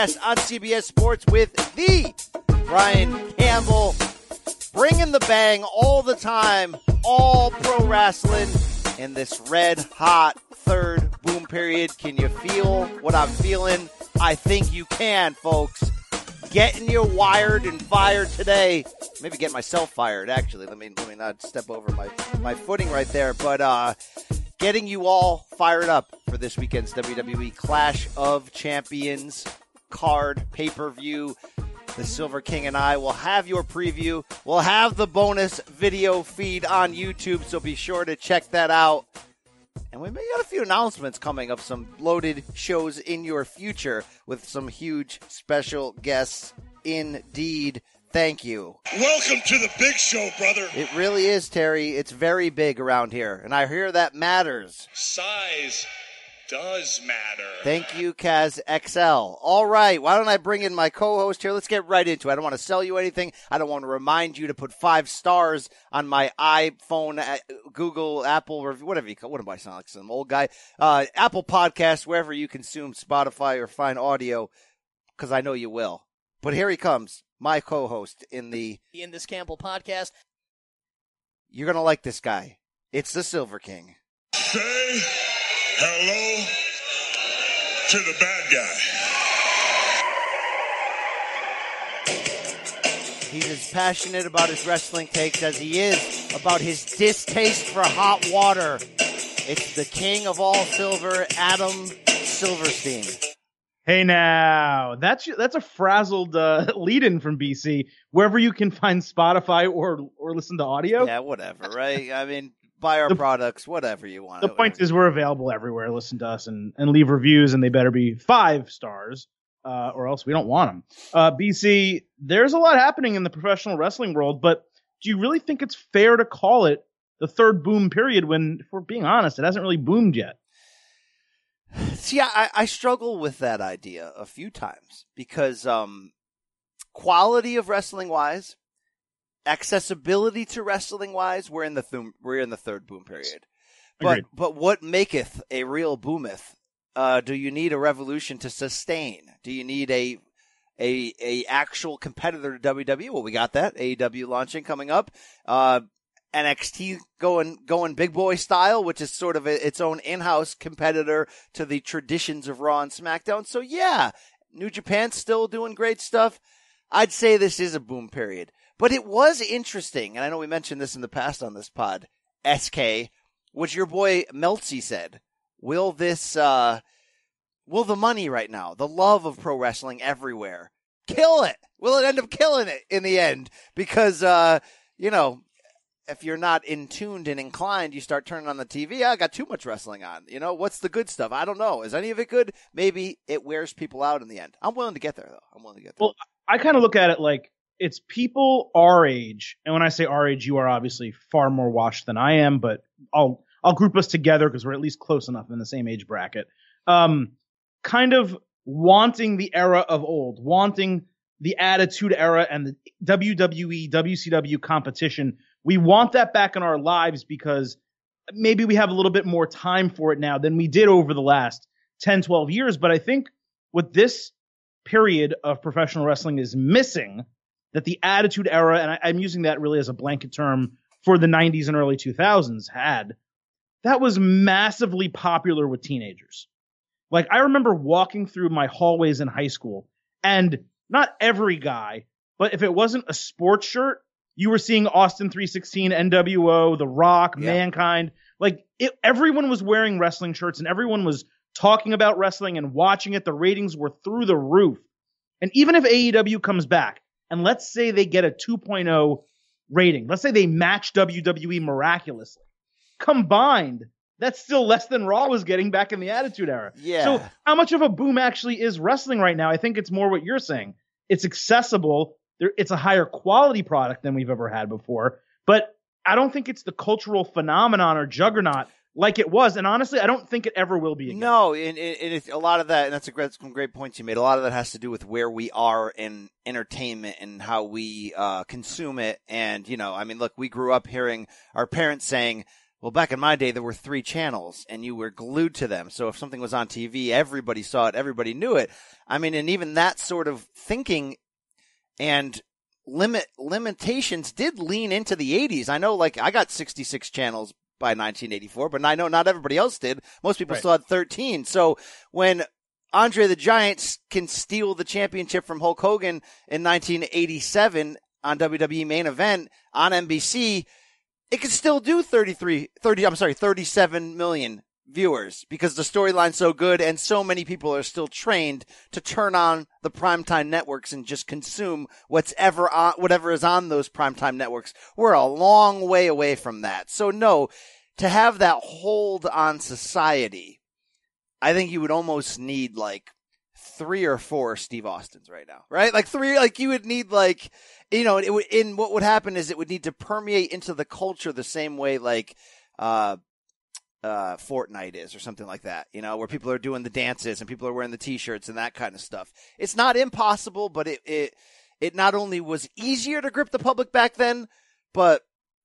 on CBS Sports with the Brian Campbell, bringing the bang all the time, all pro wrestling in this red hot third boom period. Can you feel what I'm feeling? I think you can, folks. Getting you wired and fired today. Maybe get myself fired, actually. Let me let me not step over my, my footing right there. But uh getting you all fired up for this weekend's WWE Clash of Champions card pay per view. The Silver King and I will have your preview. We'll have the bonus video feed on YouTube, so be sure to check that out. And we may got a few announcements coming of some loaded shows in your future with some huge special guests indeed. Thank you. Welcome to the big show, brother. It really is, Terry. It's very big around here, and I hear that matters. Size does matter. Thank you, Kaz XL. All right, why don't I bring in my co-host here? Let's get right into it. I don't want to sell you anything. I don't want to remind you to put five stars on my iPhone, uh, Google, Apple, review, whatever you call. What am I sound like some old guy? Uh, Apple Podcast, wherever you consume Spotify or find audio, because I know you will. But here he comes, my co-host in the in this Campbell podcast. You're gonna like this guy. It's the Silver King. Say hello to the bad guy. He's as passionate about his wrestling takes as he is about his distaste for hot water. It's the king of all silver, Adam Silverstein. Hey now, that's that's a frazzled uh, lead-in from BC. Wherever you can find Spotify or or listen to audio. Yeah, whatever, right? I mean, buy our The- products, whatever you want. The point is, we're available everywhere. Listen to us and, and leave reviews, and they better be five stars, uh, or else we don't want them. Uh, BC, there's a lot happening in the professional wrestling world, but do you really think it's fair to call it the third boom period when, if we're being honest, it hasn't really boomed yet? See, I, I struggle with that idea a few times because um, quality of wrestling wise, accessibility to wrestling wise, we're in the th- we're in the third boom period. But Agreed. but what maketh a real boometh? Uh, do you need a revolution to sustain? Do you need a a a actual competitor to WWE? Well, we got that AEW launching coming up. Uh, NXT going going big boy style, which is sort of a, its own in-house competitor to the traditions of Raw and SmackDown. So yeah, New Japan's still doing great stuff. I'd say this is a boom period, but it was interesting, and I know we mentioned this in the past on this pod. SK, which your boy Meltzy said, will this uh, will the money right now, the love of pro wrestling everywhere, kill it? Will it end up killing it in the end? Because uh, you know, if you're not in tuned and inclined, you start turning on the TV. I got too much wrestling on. You know, what's the good stuff? I don't know. Is any of it good? Maybe it wears people out in the end. I'm willing to get there though. I'm willing to get there. Well, I kind of look at it like it's people our age, and when I say our age, you are obviously far more washed than I am, but I'll I'll group us together because we're at least close enough in the same age bracket. Um, kind of wanting the era of old, wanting the Attitude Era and the WWE, WCW competition. We want that back in our lives because maybe we have a little bit more time for it now than we did over the last 10, 12 years. But I think what this period of professional wrestling is missing that the Attitude Era, and I, I'm using that really as a blanket term for the 90s and early 2000s, had, that was massively popular with teenagers. Like, I remember walking through my hallways in high school, and not every guy, but if it wasn't a sports shirt, you were seeing Austin 316, NWO, The Rock, Yeah. Mankind. Like, it, everyone was wearing wrestling shirts, and everyone was talking about wrestling and watching it. The ratings were through the roof. And even if AEW comes back, and let's say they get a 2.0 rating, let's say they match WWE miraculously, combined, that's still less than Raw was getting back in the Attitude Era. Yeah. So how much of a boom actually is wrestling right now? I think it's more what you're saying. It's accessible. There, it's a higher quality product than we've ever had before. But I don't think it's the cultural phenomenon or juggernaut like it was. And honestly, I don't think it ever will be again. No, and, and it's a lot of that, and that's a great, some great points you made. A lot of that has to do with where we are in entertainment and how we uh, consume it. And you know, I mean, look, we grew up hearing our parents saying, Well, back in my day, there were three channels and you were glued to them. So if something was on TV, everybody saw it, everybody knew it. I mean, and even that sort of thinking and limit limitations did lean into the 80s. I know, like, I got 66 channels by 1984, but I know not everybody else did. Most people Right. still had 13. So when Andre the Giant can steal the championship from Hulk Hogan in 1987 on WWE main event on NBC, it could still do 33, 30, I'm sorry, 37 million viewers because the storyline's so good and so many people are still trained to turn on the primetime networks and just consume what's ever on, whatever is on those primetime networks. We're a long way away from that. So no, to have that hold on society, I think you would almost need like three or four Steve Austins right now, right? Like three, like you would need like, you know, it would, in what would happen is it would need to permeate into the culture the same way like, uh, uh, Fortnite is or something like that, you know, where people are doing the dances and people are wearing the t-shirts and that kind of stuff. It's not impossible, but it, it, it not only was easier to grip the public back then, but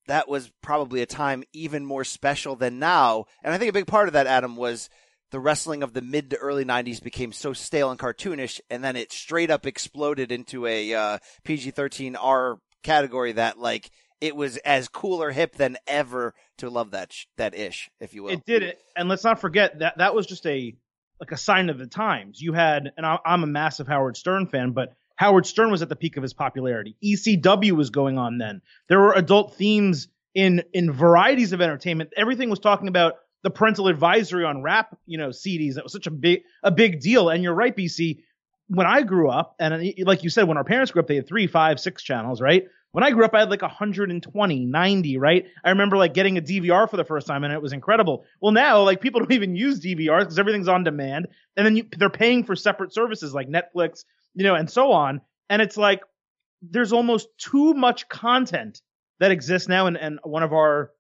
that was probably a time even more special than now. And I think a big part of that, Adam, was the wrestling of the mid to early 90s became so stale and cartoonish, and then it straight up exploded into a uh, PG 13 R category that, like, it was as cool or hip than ever to love that sh- that ish, if you will. It did it, and let's not forget that that was just a like a sign of the times. You had, and I- I'm a massive Howard Stern fan, but Howard Stern was at the peak of his popularity. ECW was going on then. There were adult themes in in varieties of entertainment. Everything was talking about the parental advisory on rap, you know, CDs. That was such a big a big deal. And you're right, BC. When I grew up, and like you said, when our parents grew up, they had three, five, six channels, right? When I grew up, I had like 120, 90, right? I remember like getting a DVR for the first time and it was incredible. Well, now like people don't even use DVRs because everything's on demand. And then you, they're paying for separate services like Netflix, you know, and so on. And it's like there's almost too much content that exists now. And, and one of our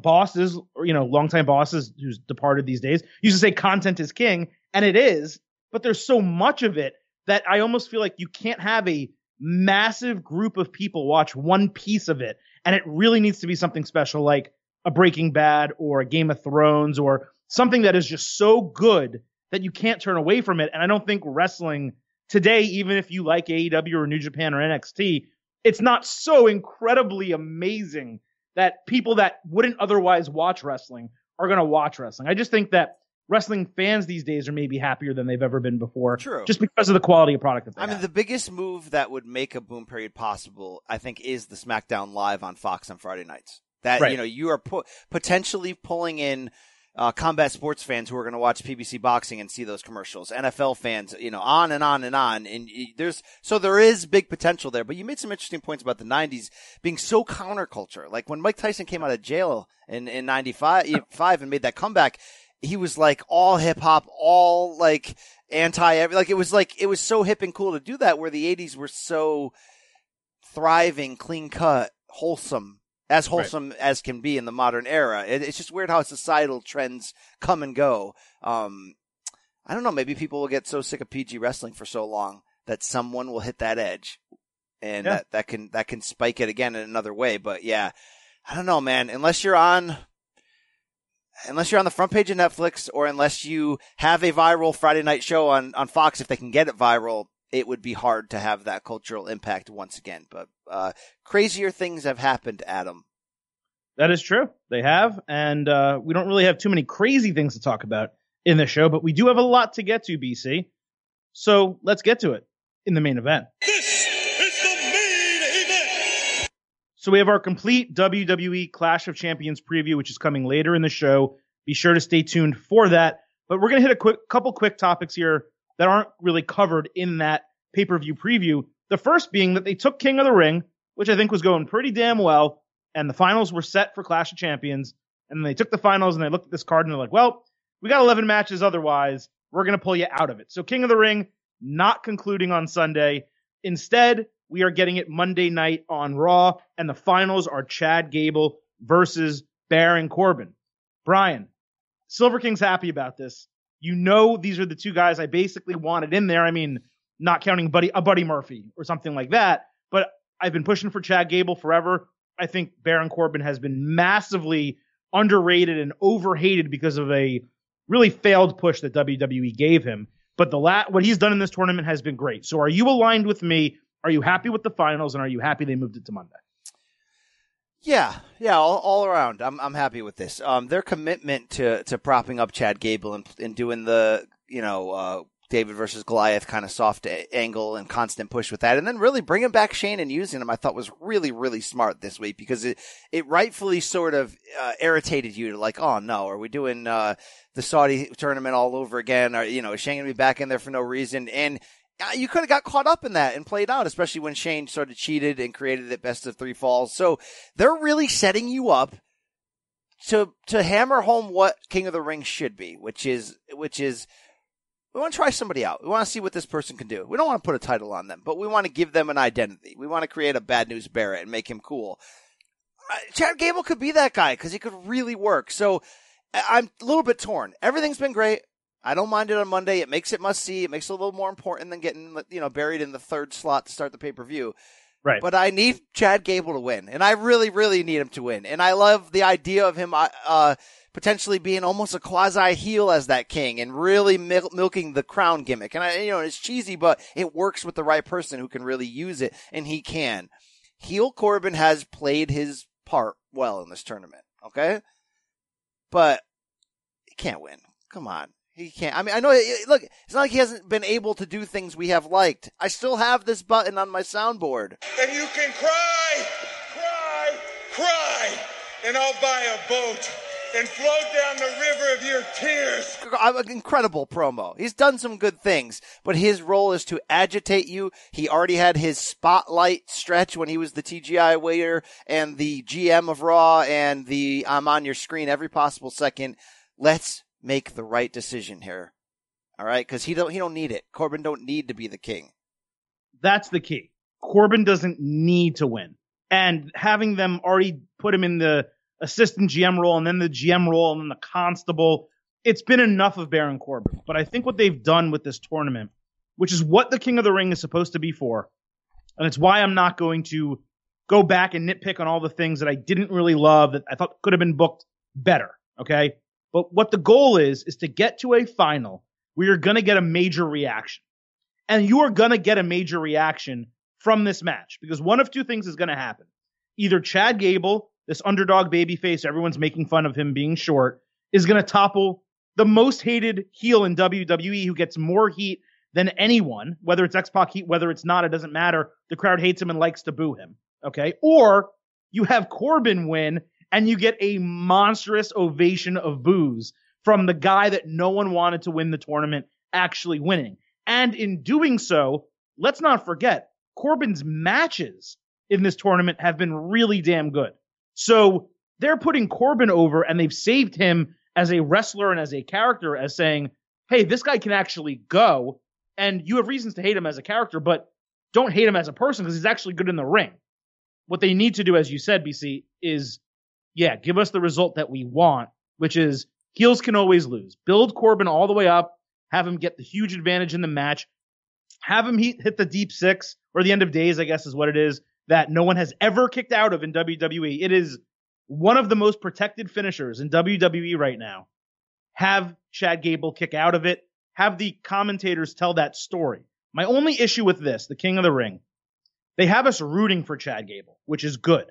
bosses, you know, longtime bosses who's departed these days used to say content is king. And it is, but there's so much of it that I almost feel like you can't have a massive group of people watch one piece of it. And it really needs to be something special like a Breaking Bad or a Game of Thrones or something that is just so good that you can't turn away from it. And I don't think wrestling today, even if you like AEW or New Japan or NXT, it's not so incredibly amazing that people that wouldn't otherwise watch wrestling are going to watch wrestling. I just think that wrestling fans these days are maybe happier than they've ever been before. True. Just because of the quality of product that they I mean, the biggest move that would make a boom period possible, I think, is the SmackDown Live on Fox on Friday nights. That Right. you know, you are pu- potentially pulling in uh, combat sports fans who are going to watch PBC boxing and see those commercials. NFL fans, you know, on and on and on. And there's so there is big potential there. But you made some interesting points about the '90s being so counterculture. Like when Mike Tyson came out of jail in in '95 five and made that comeback. He was like all hip hop, all like anti, every like it was like, it was so hip and cool to do that where the 80s were so thriving, clean cut, wholesome, as wholesome as can be in the modern era. It, it's just weird how societal trends come and go. Um, I don't know. Maybe people will get so sick of PG wrestling for so long that someone will hit that edge and Yeah. that, that can, that can spike it again in another way. But yeah, I don't know, man. Unless you're on, unless you're on the front page of Netflix or unless you have a viral Friday night show on, on Fox, if they can get it viral, it would be hard to have that cultural impact once again. But, uh, crazier things have happened, Adam. That is true. They have, and uh, we don't really have too many crazy things to talk about in the show, but we do have a lot to get to, BC. So let's get to it in the main event. So we have our complete WWE Clash of Champions preview, which is coming later in the show. Be sure to stay tuned for that. But we're going to hit a quick couple quick topics here that aren't really covered in that pay-per-view preview. The first being that they took King of the Ring, which I think was going pretty damn well, and the finals were set for Clash of Champions. And they took the finals and they looked at this card and they're like, well, we got 11 matches otherwise. We're going to pull you out of it. So King of the Ring not concluding on Sunday. Instead, we are getting it Monday night on Raw, and the finals are Chad Gable versus Baron Corbin. Brian, Silver King's happy about this. You know these are the two guys I basically wanted in there. I mean, not counting Buddy a Buddy Murphy or something like that, but I've been pushing for Chad Gable forever. I think Baron Corbin has been massively underrated and overhated because of a really failed push that WWE gave him. But the la- what he's done in this tournament has been great. So are you aligned with me? Are you happy with the finals and are you happy they moved it to Monday? Yeah, yeah, all, all around. I'm I'm happy with this. Um, their commitment to to propping up Chad Gable and and doing the you know uh, David versus Goliath kind of soft a- angle and constant push with that, and then really bringing back Shane and using him, I thought was really really smart this week because it it rightfully sort of uh, irritated you to like, oh no, are we doing uh, the Saudi tournament all over again? Are you know, is Shane gonna be back in there for no reason? And you could have got caught up in that and played out, especially when Shane sort of cheated and created it best of three falls. So they're really setting you up to to hammer home what King of the Ring should be, which is which is we want to try somebody out. We want to see what this person can do. We don't want to put a title on them, but we want to give them an identity. We want to create a bad news Barrett and make him cool. Uh, Chad Gable could be that guy because he could really work. So I'm a little bit torn. Everything's been great. I don't mind it on Monday. It makes it must see. It makes it a little more important than getting you know buried in the third slot to start the pay per view. Right. But I need Chad Gable to win, and I really, really need him to win. And I love the idea of him uh, uh, potentially being almost a quasi heel as that king, and really mil- milking the crown gimmick. And I, you know, it's cheesy, but it works with the right person who can really use it, and he can. Heel Corbin has played his part well in this tournament. Okay, but he can't win. Come on. He can't. I mean, I know. Look, it's not like he hasn't been able to do things we have liked. I still have this button on my soundboard. And you can cry, cry, cry, and I'll buy a boat and float down the river of your tears. I'm an incredible promo. He's done some good things, but his role is to agitate you. He already had his spotlight stretch when he was the TGI waiter and the GM of Raw and the I'm on your screen every possible second. Let's make the right decision here. All right, because he don't he don't need it. Corbin don't need to be the king. That's the key. Corbin doesn't need to win. And having them already put him in the assistant GM role and then the GM role and then the constable, it's been enough of Baron Corbin. But I think what they've done with this tournament, which is what the King of the Ring is supposed to be for, and it's why I'm not going to go back and nitpick on all the things that I didn't really love that I thought could have been booked better. Okay. But what the goal is, is to get to a final where you're going to get a major reaction. And you are going to get a major reaction from this match because one of two things is going to happen. Either Chad Gable, this underdog babyface, everyone's making fun of him being short, is going to topple the most hated heel in WWE who gets more heat than anyone, whether it's X-Pac heat, whether it's not, it doesn't matter. The crowd hates him and likes to boo him. Okay. Or you have Corbin win and you get a monstrous ovation of boos from the guy that no one wanted to win the tournament actually winning. And in doing so, let's not forget Corbin's matches in this tournament have been really damn good. So they're putting Corbin over and they've saved him as a wrestler and as a character as saying, Hey, this guy can actually go. And you have reasons to hate him as a character, but don't hate him as a person because he's actually good in the ring. What they need to do, as you said, BC, is yeah, give us the result that we want, which is heels can always lose. Build Corbin all the way up, have him get the huge advantage in the match, have him hit, hit the deep six or the end of days, I guess is what it is, that no one has ever kicked out of in WWE. It is one of the most protected finishers in WWE right now. Have Chad Gable kick out of it. Have the commentators tell that story. My only issue with this, the King of the Ring, they have us rooting for Chad Gable, which is good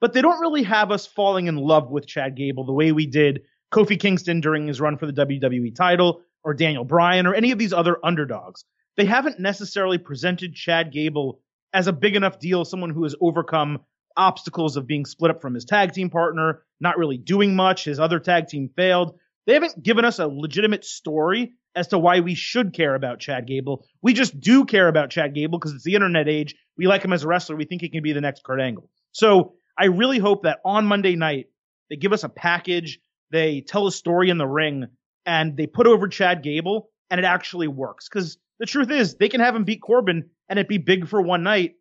but they don't really have us falling in love with Chad Gable the way we did Kofi Kingston during his run for the WWE title or Daniel Bryan or any of these other underdogs. They haven't necessarily presented Chad Gable as a big enough deal, someone who has overcome obstacles of being split up from his tag team partner, not really doing much. His other tag team failed. They haven't given us a legitimate story as to why we should care about Chad Gable. We just do care about Chad Gable because it's the internet age. We like him as a wrestler. We think he can be the next Kurt Angle. So I really hope that on Monday night they give us a package, they tell a story in the ring, and they put over Chad Gable, and it actually works. Because the truth is, they can have him beat Corbin and it be big for one night,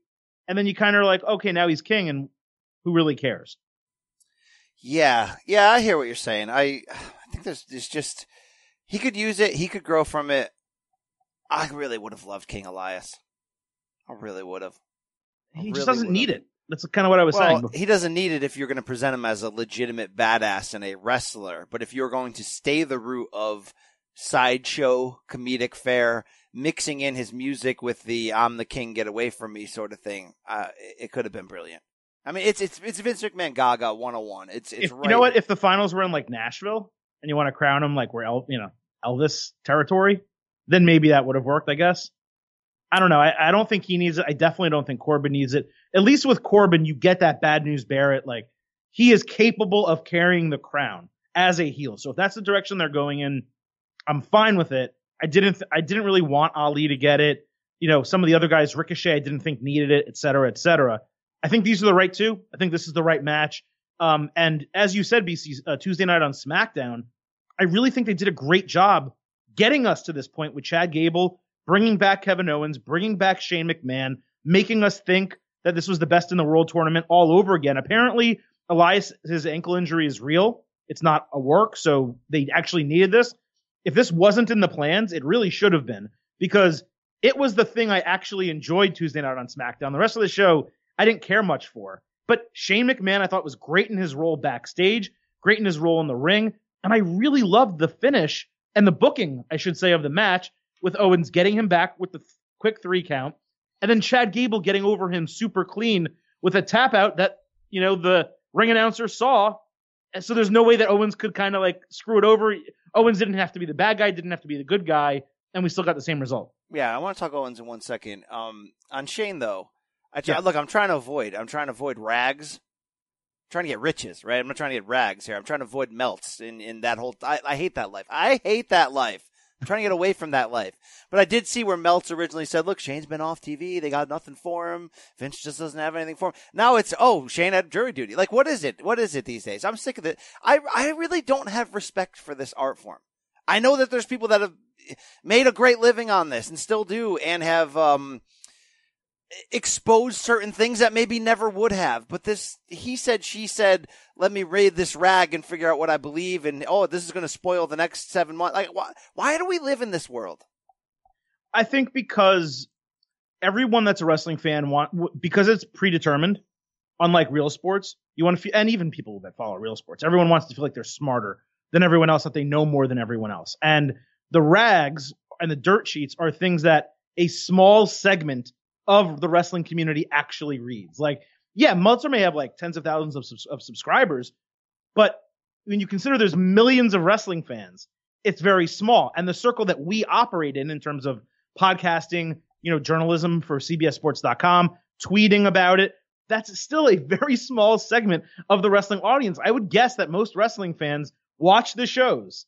and then you kind of are like, okay, now he's king, and who really cares? Yeah, yeah, I hear what you're saying. I, I think there's, there's just he could use it. He could grow from it. I really would have loved King Elias. I really would have. He just doesn't would've. need it. That's kind of what I was well, saying. he doesn't need it if you're going to present him as a legitimate badass and a wrestler. But if you're going to stay the route of sideshow comedic fare, mixing in his music with the "I'm the king, get away from me" sort of thing, uh, it could have been brilliant. I mean, it's it's it's Vince McMahon Gaga 101. It's it's if, right. you know what? If the finals were in like Nashville and you want to crown him like where El, you know Elvis territory, then maybe that would have worked. I guess. I don't know. I, I don't think he needs it. I definitely don't think Corbin needs it. At least with Corbin, you get that bad news Barrett. Like he is capable of carrying the crown as a heel. So if that's the direction they're going in, I'm fine with it. I didn't. I didn't really want Ali to get it. You know, some of the other guys, Ricochet, I didn't think needed it, et cetera, et cetera. I think these are the right two. I think this is the right match. Um, and as you said, BC, uh, Tuesday night on SmackDown, I really think they did a great job getting us to this point with Chad Gable, bringing back Kevin Owens, bringing back Shane McMahon, making us think that this was the best in the world tournament all over again. Apparently, Elias, his ankle injury is real. It's not a work, so they actually needed this. If this wasn't in the plans, it really should have been because it was the thing I actually enjoyed Tuesday night on SmackDown. The rest of the show, I didn't care much for. But Shane McMahon, I thought was great in his role backstage, great in his role in the ring, and I really loved the finish and the booking, I should say, of the match with Owens getting him back with the quick three count, and then Chad Gable getting over him super clean with a tap out that you know the ring announcer saw. And so there's no way that Owens could kind of like screw it over. Owens didn't have to be the bad guy, didn't have to be the good guy, and we still got the same result. Yeah, I want to talk Owens in one second. Um, on Shane though, I try, yeah. look, I'm trying to avoid. I'm trying to avoid rags. I'm trying to get riches, right? I'm not trying to get rags here. I'm trying to avoid melts in in that whole. I, I hate that life. I hate that life. I'm trying to get away from that life. But I did see where Melts originally said, look, Shane's been off TV. They got nothing for him. Vince just doesn't have anything for him. Now it's, oh, Shane had jury duty. Like, what is it? What is it these days? I'm sick of it. I, I really don't have respect for this art form. I know that there's people that have made a great living on this and still do and have, um, exposed certain things that maybe never would have. But this, he said, she said, let me raid this rag and figure out what I believe. And oh, this is going to spoil the next seven months. Like, why, why do we live in this world? I think because everyone that's a wrestling fan want, because it's predetermined, unlike real sports, you want to feel, and even people that follow real sports, everyone wants to feel like they're smarter than everyone else, that they know more than everyone else. And the rags and the dirt sheets are things that a small segment of the wrestling community actually reads. Like, yeah, Meltzer may have like tens of thousands of, of subscribers, but when you consider there's millions of wrestling fans, it's very small. And the circle that we operate in, in terms of podcasting, you know, journalism for CBSSports.com, tweeting about it, that's still a very small segment of the wrestling audience. I would guess that most wrestling fans watch the shows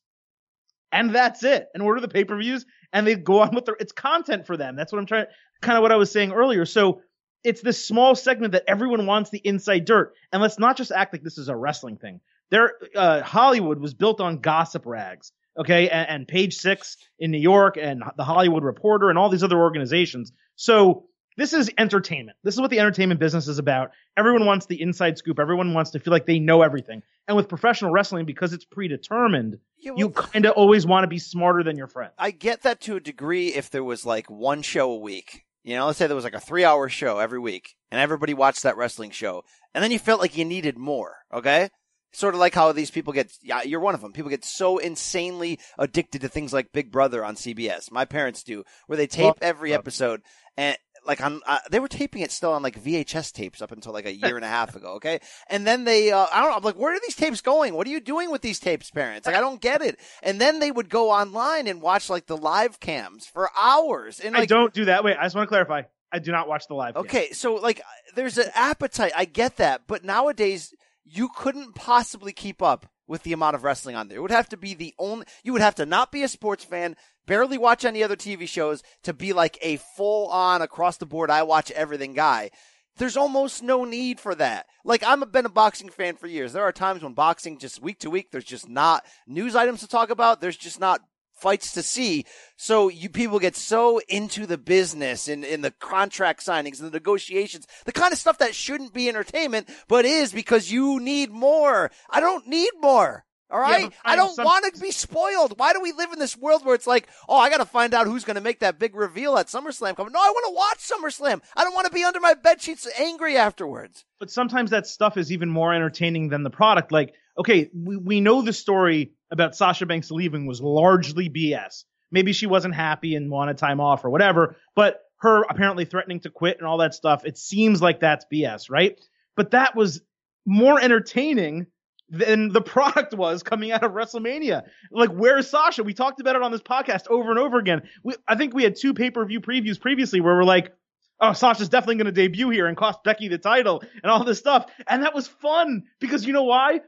and that's it and order the pay-per-views and they go on with their it's content for them. That's what i'm trying kind of what i was saying earlier. So it's this small segment that everyone wants the inside dirt. And let's not just act like this is a wrestling thing. There uh, hollywood was built on gossip rags okay and, and page six in new york and the hollywood reporter and all these other organizations. So this is entertainment. This is what the entertainment business is about. Everyone wants the inside scoop. Everyone wants to feel like they know everything. And with professional wrestling, because it's predetermined, yeah, well, you kind of always want to be smarter than your friend. I get that to a degree if there was like one show a week. You know, let's say there was like a three hour show every week and everybody watched that wrestling show. And then you felt like you needed more. Okay. Sort of like how these people get, yeah, you're one of them. People get so insanely addicted to things like Big Brother on CBS. My parents do, where they tape well, every uh, episode and like on uh, they were taping it still on like VHS tapes up until like a year and a half ago. Okay, and then they uh, I don't know. I'm like, where are these tapes going? What are you doing with these tapes, parents? Like, I don't get it. And then they would go online and watch like the live cams for hours. And like, I don't do that. Wait, I just want to clarify. I do not watch the live. Okay, cam. so like, there's an appetite. I get that, but nowadays you couldn't possibly keep up with the amount of wrestling on there. It would have to be the only, you would have to not be a sports fan, barely watch any other TV shows to be like a full on across the board, I watch everything guy. There's almost no need for that. Like a, been a boxing fan for years. There are times when boxing just week to week, there's just not news items to talk about. There's just not fights to see. So you people get so into the business and in, in the contract signings and the negotiations, the kind of stuff that shouldn't be entertainment, but is because you need more. I don't need more. All right, Yeah, I don't some- want to be spoiled. Why do we live in this world where it's like, oh, I got to find out who's going to make that big reveal at SummerSlam coming? No, I want to watch SummerSlam. I don't want to be under my bed sheets angry afterwards. but sometimes that stuff is even more entertaining than the product. Like, okay, we, we know the story about Sasha Banks leaving was largely BS. Maybe she wasn't happy and wanted time off or whatever, but her apparently threatening to quit and all that stuff, it seems like that's BS, right? But that was more entertaining than the product was coming out of WrestleMania. Like, where's Sasha? We talked about it on this podcast over and over again. We, I think we had two pay per view previews previously where we're like, oh, Sasha's definitely going to debut here and cost Becky the title and all this stuff. And that was fun because you know why?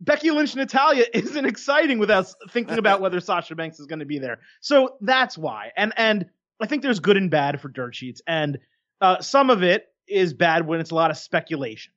Becky Lynch and Natalya isn't exciting without thinking about whether Sasha Banks is going to be there. So that's why. And and I think there's good and bad for dirt sheets, and uh, some of it is bad when it's a lot of speculation.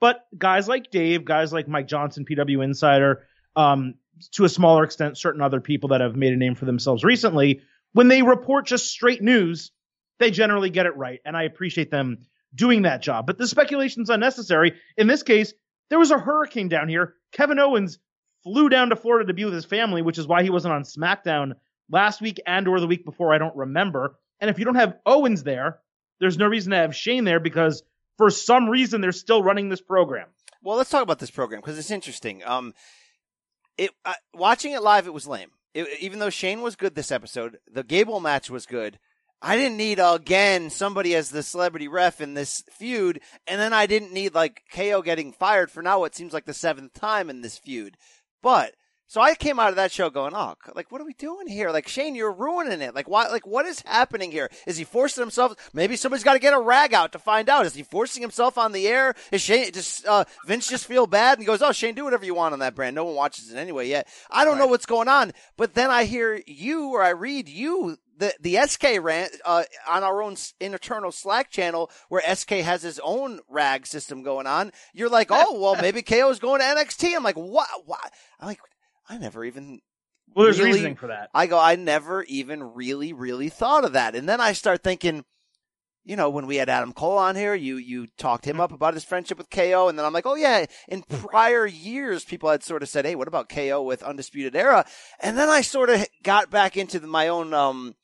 But guys like Dave, guys like Mike Johnson, PW Insider, um, to a smaller extent, certain other people that have made a name for themselves recently, when they report just straight news, they generally get it right, and I appreciate them doing that job. But the speculation's unnecessary. In this case, there was a hurricane down here. Kevin Owens flew down to Florida to be with his family, which is why he wasn't on SmackDown last week and or the week before. I don't remember. And if you don't have Owens there, there's no reason to have Shane there because for some reason they're still running this program. Well, let's talk about this program because it's interesting. Um, it uh, watching it live, it was lame. It, even though Shane was good this episode, the Gable match was good. I didn't need again somebody as the celebrity ref in this feud, and then I didn't need like KO getting fired for now what seems like the seventh time in this feud. But so I came out of that show going, oh, like what are we doing here? Like Shane, you're ruining it. Like why? Like what is happening here? Is he forcing himself? Maybe somebody's got to get a rag out to find out. Is he forcing himself on the air? Is Shane just uh, Vince just feel bad and he goes, oh Shane, do whatever you want on that brand. No one watches it anyway yet. I don't know what's going on. But then I hear you or I read you. The, the SK rant uh, on our own internal Slack channel where SK has his own rag system going on. You're like, oh well, maybe KO is going to NXT. I'm like, what? What? I'm like, I never even Well, there's Really? reasoning for that. I go, I never even really, really thought of that. And then I start thinking, you know, when we had Adam Cole on here, you you talked him up about his friendship with KO, and then I'm like, oh yeah, in prior years, people had sort of said, hey, what about KO with Undisputed Era? And then I sort of got back into the, my own, um,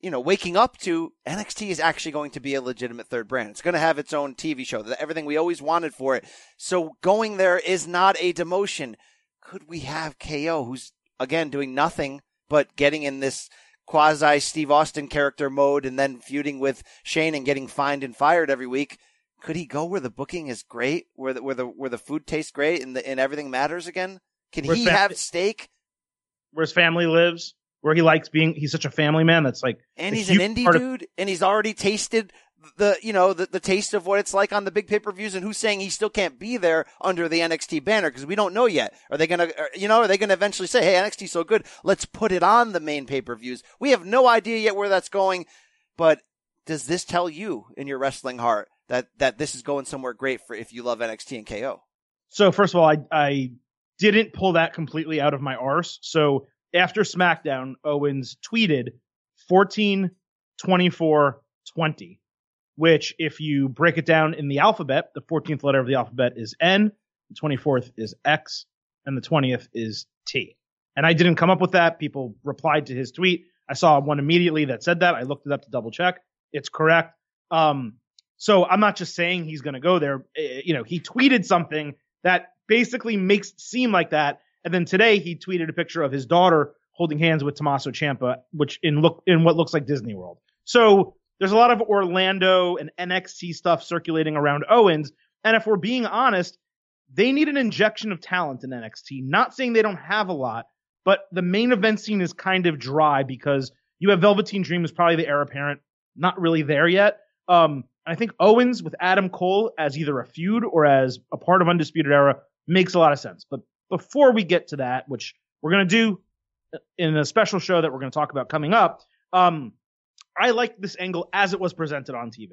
you know, waking up to NXT is actually going to be a legitimate third brand. It's going to have its own TV show, everything we always wanted for it. So going there is not a demotion. Could we have KO, who's again doing nothing but getting in this quasi Steve Austin character mode and then feuding with Shane and getting fined and fired every week. Could he go where the booking is great, where the where the where the food tastes great and the and everything matters again? Can Where he have steak? Where his family lives, where he likes being, he's such a family man that's like, And he's an indie part of- dude, and he's already tasted the you know the, the taste of what it's like on the big pay per views. And who's saying he still can't be there under the NXT banner because we don't know yet. Are they gonna are- you know are they gonna eventually say, hey NXT's so good, let's put it on the main pay per views? We have no idea yet where that's going, but does this tell you in your wrestling heart that that this is going somewhere great for if you love NXT and KO? So first of all, I I didn't pull that completely out of my arse. So after SmackDown, Owens tweeted 14, 24, 20, which if you break it down in the alphabet, the 14th letter of the alphabet is N, the 24th is X, and the 20th is T. And I didn't come up with that. People replied to his tweet. I saw one immediately that said that. I looked it up to double check. It's correct. Um, so I'm not just saying he's going to go there. Eh, You know, he tweeted something that basically makes seem like that. And then today he tweeted a picture of his daughter holding hands with Tommaso Ciampa, which in look in what looks like Disney World. So there's a lot of Orlando and NXT stuff circulating around Owens. And if we're being honest, they need an injection of talent in NXT. Not saying they don't have a lot, but the main event scene is kind of dry because you have Velveteen Dream is probably the heir apparent, not really there yet. Um, I think Owens with Adam Cole as either a feud or as a part of Undisputed Era makes a lot of sense. But before we get to that, which we're going to do in a special show that we're going to talk about coming up, um, I liked this angle as it was presented on TV.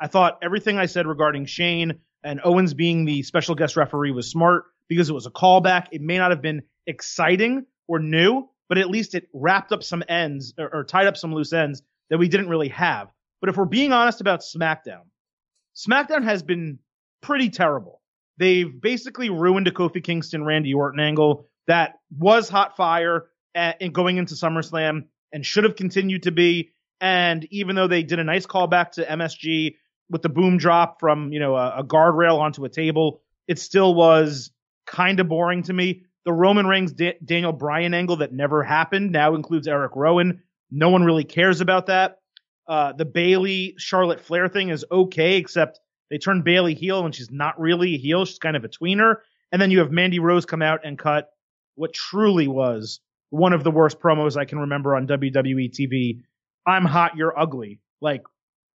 I thought everything I said regarding Shane and Owens being the special guest referee was smart because it was a callback. It may not have been exciting or new, but at least it wrapped up some ends or, or tied up some loose ends that we didn't really have. But if we're being honest about SmackDown, SmackDown has been pretty terrible. They've basically ruined a Kofi Kingston Randy Orton angle. that was hot fire at, in going into SummerSlam and should have continued to be. And even though they did a nice callback to MSG with the boom drop from you know a, a guardrail onto a table, it still was kind of boring to me. The Roman Reigns da- Daniel Bryan angle that never happened now includes Eric Rowan. No one really cares about that. Uh, the Bayley Charlotte Flair thing is okay, except they turned Bayley heel and she's not really a heel. She's kind of a tweener. And then you have Mandy Rose come out and cut what truly was one of the worst promos I can remember on WWE TV. I'm hot, you're ugly. Like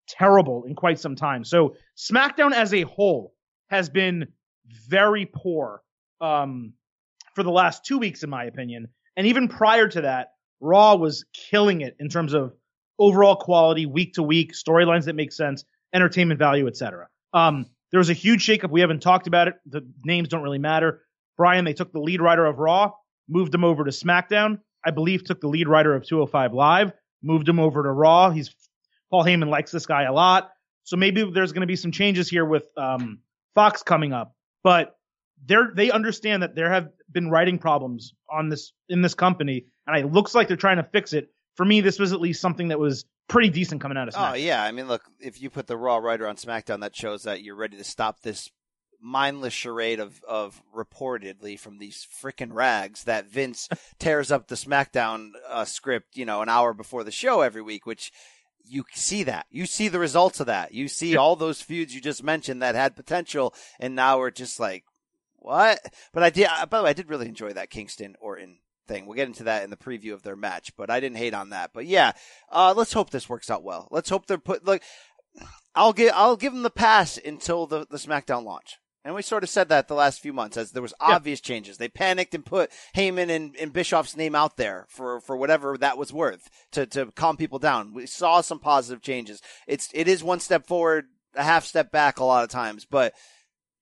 terrible in quite some time. So SmackDown as a whole has been very poor um, for the last two weeks, in my opinion. And even prior to that, Raw was killing it in terms of overall quality, week to week, storylines that make sense, entertainment value, etc. Um, there was a huge shakeup. We haven't talked about it. The names don't really matter. Brian, they took the lead writer of Raw, moved him over to SmackDown. I believe took the lead writer of 205 Live, moved him over to Raw. He's Paul Heyman likes this guy a lot, so maybe there's going to be some changes here with um, Fox coming up. But they're they understand that there have been writing problems on this in this company, and it looks like they're trying to fix it. For me, this was at least something that was pretty decent coming out of SmackDown. Oh yeah, I mean, look, if you put the Raw writer on SmackDown, that shows that you're ready to stop this mindless charade of of reportedly from these freaking rags that Vince tears up the SmackDown uh, script, you know, an hour before the show every week, which you see that. You see the results of that. You see all those feuds you just mentioned that had potential, and now we're just like, what? But I did. By the way, I did really enjoy that Kingston Orton thing. We'll get into that in the preview of their match, but I didn't hate on that. But yeah, uh, let's hope this works out well. Let's hope they're put. Look, I'll give I'll give them the pass until the the SmackDown launch. And we sort of said that the last few months as there was obvious yeah. changes. They panicked and put Heyman and, and Bischoff's name out there for, for whatever that was worth to, to calm people down. We saw some positive changes. It's, it is one step forward, a half step back a lot of times, but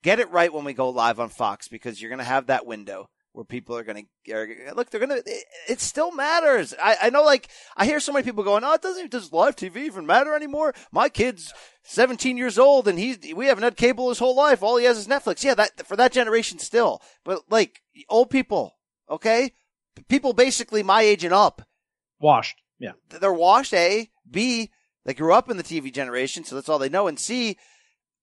get it right when we go live on Fox because you're going to have that window where people are going to look. They're going to. It, it, still matters. I, I know. Like I hear so many people going, "Oh, it doesn't. Does live TV even matter anymore?" My kid's 17 years old, and he's. We haven't had cable his whole life. All he has is Netflix. Yeah, that for that generation still. But like old people, okay, people basically my age and up, washed. Yeah, they're washed. A, B, they grew up in the TV generation, so that's all they know. And C,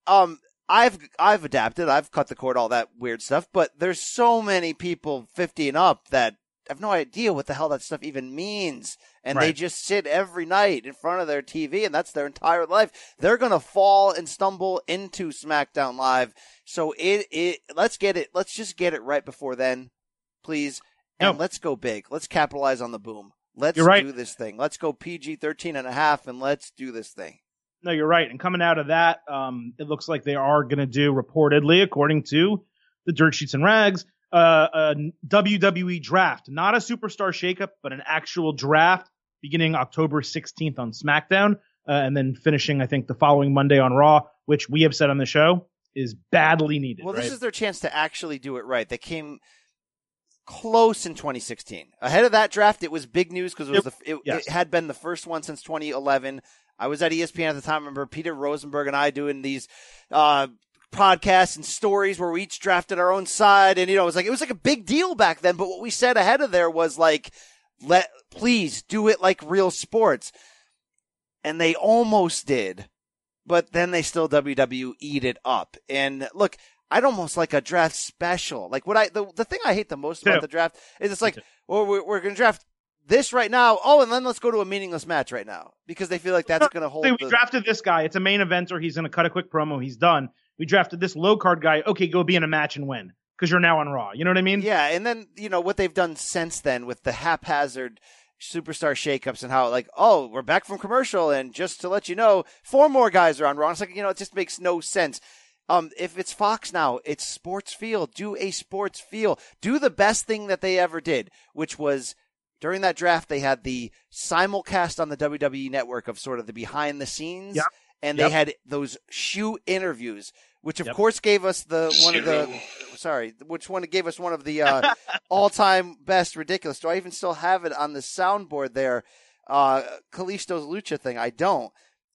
um, I've I've adapted. I've cut the cord, all that weird stuff. But there's so many people 50 and up that have no idea what the hell that stuff even means, and right. they just sit every night in front of their TV, and that's their entire life. They're gonna fall and stumble into SmackDown Live. So it it let's get it. Let's just get it right before then, please, and let's go big. Let's capitalize on the boom. Let's right. do this thing. Let's go PG 13 and a half, and let's do this thing. No, you're right. And coming out of that, um, it looks like they are going to do, reportedly, according to the dirt sheets and rags, uh, a WWE draft, not a superstar shakeup, but an actual draft beginning October 16th on SmackDown, uh, and then finishing, I think, the following Monday on Raw, which we have said on the show is badly needed. Well, this right? is their chance to actually do it right. They came close in 2016. Ahead of that draft, it was big news because it was it, the, it, yes. it, had been the first one since 2011. I was at ESPN at the time. I remember Peter Rosenberg and I doing these uh, podcasts and stories where we each drafted our own side, and you know, it was like it was like a big deal back then. But what we said ahead of there was like, "Let please do it like real sports," and they almost did, but then they still WWE eat it up. And look, I'd almost like a draft special. Like what I the the thing I hate the most about yeah. the draft is it's like, well, we're, we're going to draft this right now. Oh, and then let's go to a meaningless match right now because they feel like that's going to hold. we the... drafted this guy. It's a main eventer. He's going to cut a quick promo. He's done. We drafted this low card guy. Okay, go be in a match and win because you're now on Raw. You know what I mean? Yeah, and then you know what they've done since then with the haphazard superstar shakeups and how like oh we're back from commercial and just to let you know four more guys are on Raw. It's like you know it just makes no sense. Um, if it's Fox now, it's sports feel. Do a sports feel. Do the best thing that they ever did, which was during that draft, they had the simulcast on the WWE network of sort of the behind the scenes. Yep. And they yep. had those shoe interviews, which of yep. course gave us the one of the sorry, which one gave us one of the uh, all time best ridiculous. Do I even still have it on the soundboard there? Uh, Kalisto's Lucha thing. I don't.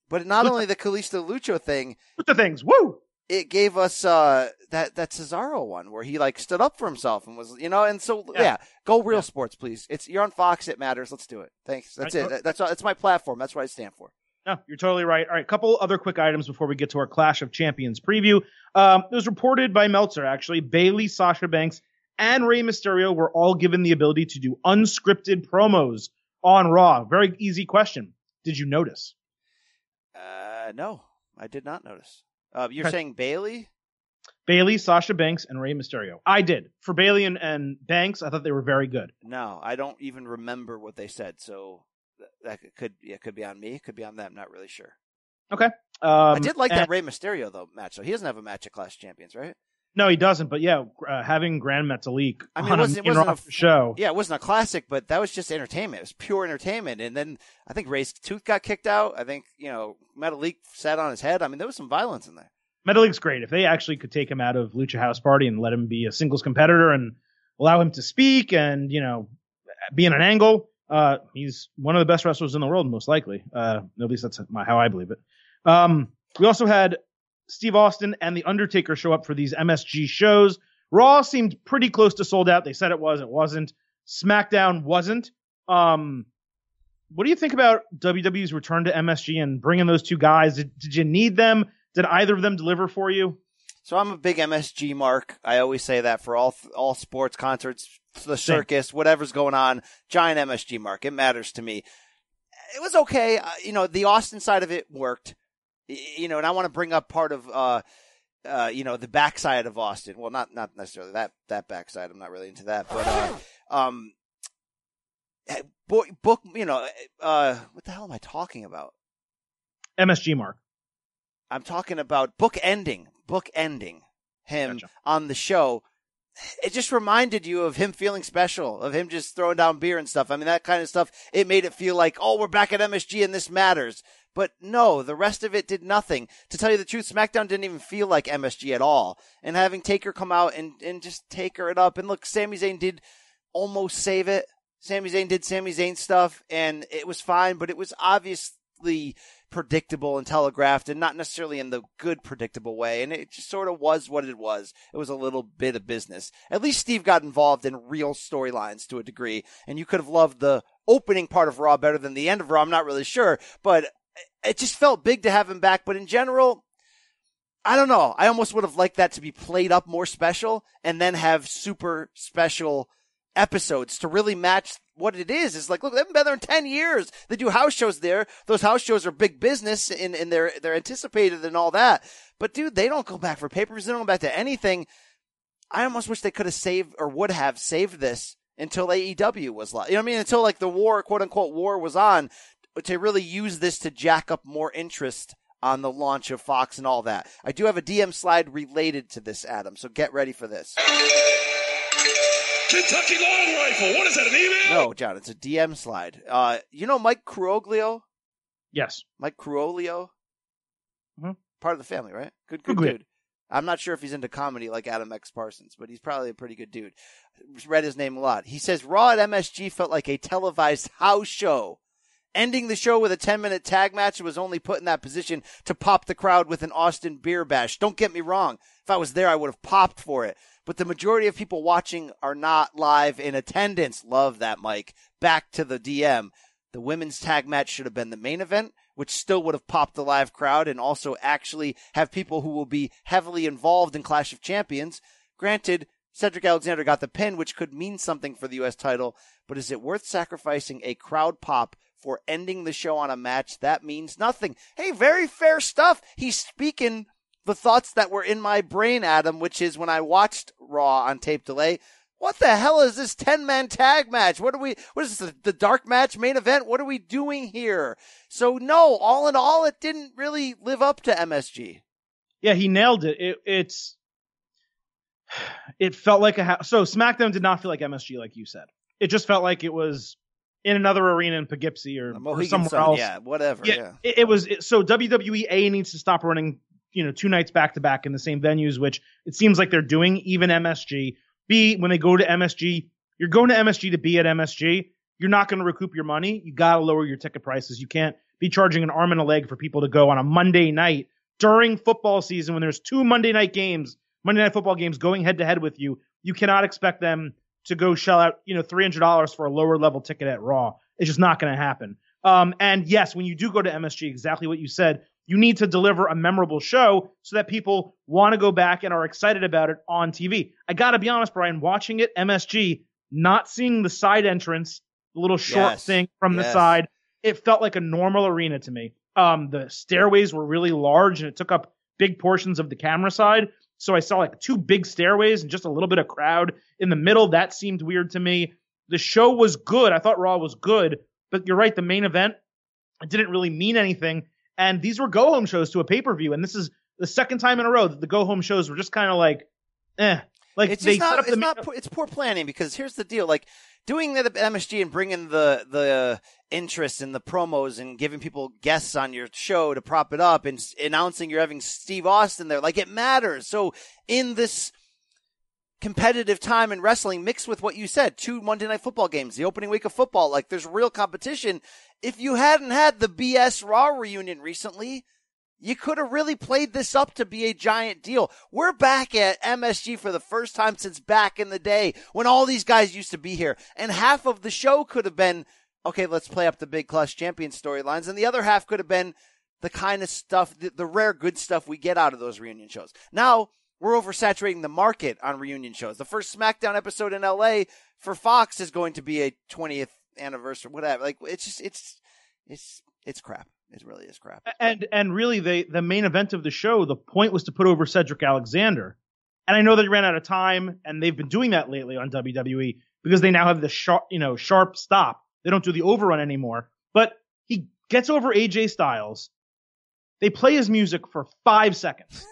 But not only the Kalisto Lucha thing. the things, woo! It gave us uh, that that Cesaro one where he like stood up for himself and was you know and so yeah, Yeah. go real Yeah. sports please. It's you're on Fox. It matters. Let's do it. Thanks. That's Right. it. That- That's that's my platform. That's what I stand for. No, you're totally right. All right, couple other quick items before we get to our Clash of Champions preview. Um, it was reported by Meltzer actually. Bayley, Sasha Banks, and Rey Mysterio were all given the ability to do unscripted promos on Raw. Very easy question. Did you notice? Uh, no, I did not notice. Uh, you're saying Bayley? Bayley, Sasha Banks, and Rey Mysterio. I did. For Bayley and, and Banks, I thought they were very good. No, I don't even remember what they said. So th- that could- could yeah, could be on me. It Could be on them. Not really sure. Okay. Um, I did like and- that Rey Mysterio though match. So he doesn't have a match at Clash Champions, right? No, he doesn't. But yeah, uh, having Gran Metalik I mean, it on wasn't- it a main wasn't a show. Yeah, it wasn't a classic, but that was just entertainment. It was pure entertainment. And then I think Rey's tooth got kicked out. I think you know Metalik sat on his head. I mean, there was some violence in there. Metalik's great. If they actually could take him out of Lucha House Party and let him be a singles competitor and allow him to speak and you know be in an angle, uh, he's one of the best wrestlers in the world, most likely. Uh, at least that's my, how I believe it. Um, we also had Steve Austin and The Undertaker show up for these MSG shows. Raw seemed pretty close to sold out. They said it was, it wasn't. SmackDown wasn't. Um, what do you think about WWE's return to MSG and bringing those two guys? Did, did you need them? Did either of them deliver for you? So I'm a big MSG mark. I always say that for all all sports concerts, the Same. circus, whatever's going on. Giant MSG mark. It matters to me. It was okay. Uh, you know, the Austin side of it worked. You know, and I want to bring up part of. uh uh, you know the backside of Austin. Well, not not necessarily that that backside. I'm not really into that, but uh, um, eh, boy, book. You know, uh, what the hell am I talking about? MSG mark. I'm talking about book ending, book ending him Gotcha. on the show. It just reminded you of him feeling special, of him just throwing down beer and stuff. I mean, that kind of stuff. It made it feel like, oh, we're back at MSG and this matters. But no, the rest of it did nothing. To tell you the truth, SmackDown didn't even feel like MSG at all. And having Taker come out and, and just Taker it up. And look, Sami Zayn did almost save it. Sami Zayn did Sami Zayn stuff and it was fine, but it was obviously predictable and telegraphed and not necessarily in the good predictable way. And it just sort of was what it was. It was a little bit of business. At least Steve got involved in real storylines to a degree. And you could have loved the opening part of Raw better than the end of Raw. I'm not really sure, but it just felt big to have him back. But in general, I don't know. I almost would have liked that to be played up more special and then have super special episodes to really match what it is. It's like, look, they haven't been there in 10 years. They do house shows there. Those house shows are big business and, and they're, they're anticipated and all that. But dude, they don't go back for pay-per-views. They don't go back to anything. I almost wish they could have saved or would have saved this until AEW was like, you know what I mean? Until like the war, quote unquote war was on to really use this to jack up more interest on the launch of Fox and all that. I do have a DM slide related to this, Adam. So get ready for this. Kentucky Long Rifle. What is that, an email? No, John, it's a DM slide. Uh, you know Mike Cruoglio? Yes. Mike Cruolio? Mhm. Part of the family, right? Good, good Googly. dude. I'm not sure if he's into comedy like Adam X Parsons, but he's probably a pretty good dude. Read his name a lot. He says Raw at MSG felt like a televised house show. Ending the show with a 10 minute tag match was only put in that position to pop the crowd with an Austin beer bash. Don't get me wrong. If I was there, I would have popped for it. But the majority of people watching are not live in attendance. Love that, Mike. Back to the DM. The women's tag match should have been the main event, which still would have popped the live crowd and also actually have people who will be heavily involved in Clash of Champions. Granted, Cedric Alexander got the pin, which could mean something for the U.S. title, but is it worth sacrificing a crowd pop for ending the show on a match that means nothing? Hey, very fair stuff. He's speaking the thoughts that were in my brain, Adam, which is when I watched Raw on tape delay. What the hell is this 10 man tag match? What are we, what is this, the, dark match main event? What are we doing here? So no, all in all, it didn't really live up to MSG. Yeah, he nailed it. it it's it felt like a ha- so SmackDown did not feel like MSG like you said. It just felt like it was in another arena in Poughkeepsie or, or somewhere Sun, else. yeah, whatever. Yeah, Yeah. It, it was it, so WWE A needs to stop running you know two nights back to back in the same venues, which it seems like they're doing. Even MSG. B when they go to MSG, you're going to MSG to be at MSG. You're not going to recoup your money. You got to lower your ticket prices. You can't be charging an arm and a leg for people to go on a Monday night during football season when there's two Monday night games, Monday night football games going head to head with you, you cannot expect them to go shell out, you know, $300 for a lower level ticket at Raw. It's just not going to happen. Um, and yes, when you do go to MSG, exactly what you said, you need to deliver a memorable show so that people want to go back and are excited about it on TV. I got to be honest, Brian, watching it, MSG, not seeing the side entrance, the little short Yes. thing from the side, it felt like a normal arena to me. Um, the stairways were really large and it took up big portions of the camera side. So I saw like two big stairways and just a little bit of crowd in the middle. That seemed weird to me. The show was good. I thought Raw was good, but you're right. The main event, didn't really mean anything. And these were go home shows to a pay per view. And this is the second time in a row that the go home shows were just kind of like, eh. Like it's they just not, set up it's the not poor, it's poor planning because here's the deal like doing the MSG and bringing the the uh, interest in the promos and giving people guests on your show to prop it up and s- announcing you're having Steve Austin there like it matters. So in this competitive time in wrestling mixed with what you said two Monday night football games the opening week of football like there's real competition. If you hadn't had the BS Raw reunion recently you could have really played this up to be a giant deal. We're back at MSG for the first time since back in the day when all these guys used to be here. And half of the show could have been, okay, let's play up the big Clash Champion storylines. And the other half could have been the kind of stuff, the, the rare good stuff we get out of those reunion shows. Now, we're oversaturating the market on reunion shows. The first SmackDown episode in LA for Fox is going to be a 20th anniversary, whatever. Like, it's just, it's, it's, it's crap. It really is crap. and and really the the main event of the show the point was to put over Cedric Alexander. And I know they ran out of time and they've been doing that lately on WWE because they now have the sharp you know sharp stop. They don't do the overrun anymore. But he gets over AJ Styles. They play his music for 5 seconds.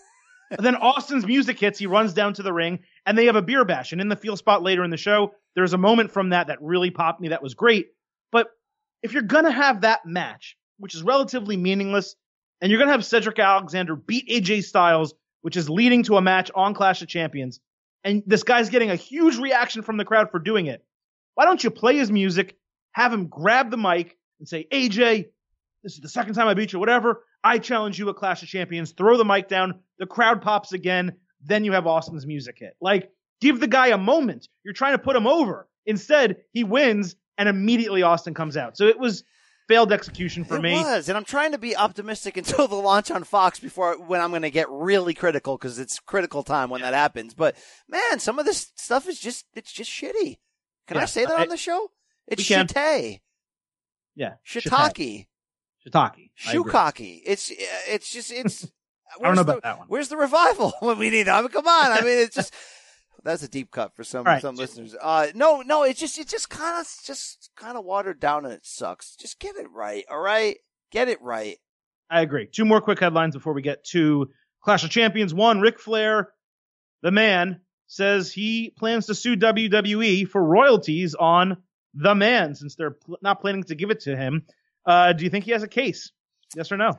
And then Austin's music hits he runs down to the ring and they have a beer bash. And in the field spot later in the show there's a moment from that that really popped me that was great. But if you're going to have that match which is relatively meaningless, and you're going to have Cedric Alexander beat AJ Styles, which is leading to a match on Clash of Champions, and this guy's getting a huge reaction from the crowd for doing it. Why don't you play his music, have him grab the mic and say, AJ, this is the second time I beat you, whatever. I challenge you at Clash of Champions. Throw the mic down. The crowd pops again. Then you have Austin's music hit. Like, give the guy a moment. You're trying to put him over. Instead, he wins and immediately Austin comes out. So it was failed execution for me. it me. was, and I'm trying to be optimistic until the launch on Fox before when I'm going to get really critical because it's critical time when that happens. But man, some of this stuff is just it's just shitty. Can I say that I- on the show? It's can. shite, Yeah. shiitake, Shiitake. Shukaki. It's it's just it's. I don't know the- about that one. Where's the revival when we need it? I mean, come on. I mean, it's just that's a deep cut for some right. some listeners. Uh, no, no, it's just it's just kind of just kind of watered down and it sucks. Just get it right, all right? Get it right. I agree. Two more quick headlines before we get to Clash of Champions. One, Ric Flair, the man, says he plans to sue WWE for royalties on the man since they're pl- not planning to give it to him. Uh, do you think he has a case? Yes or no?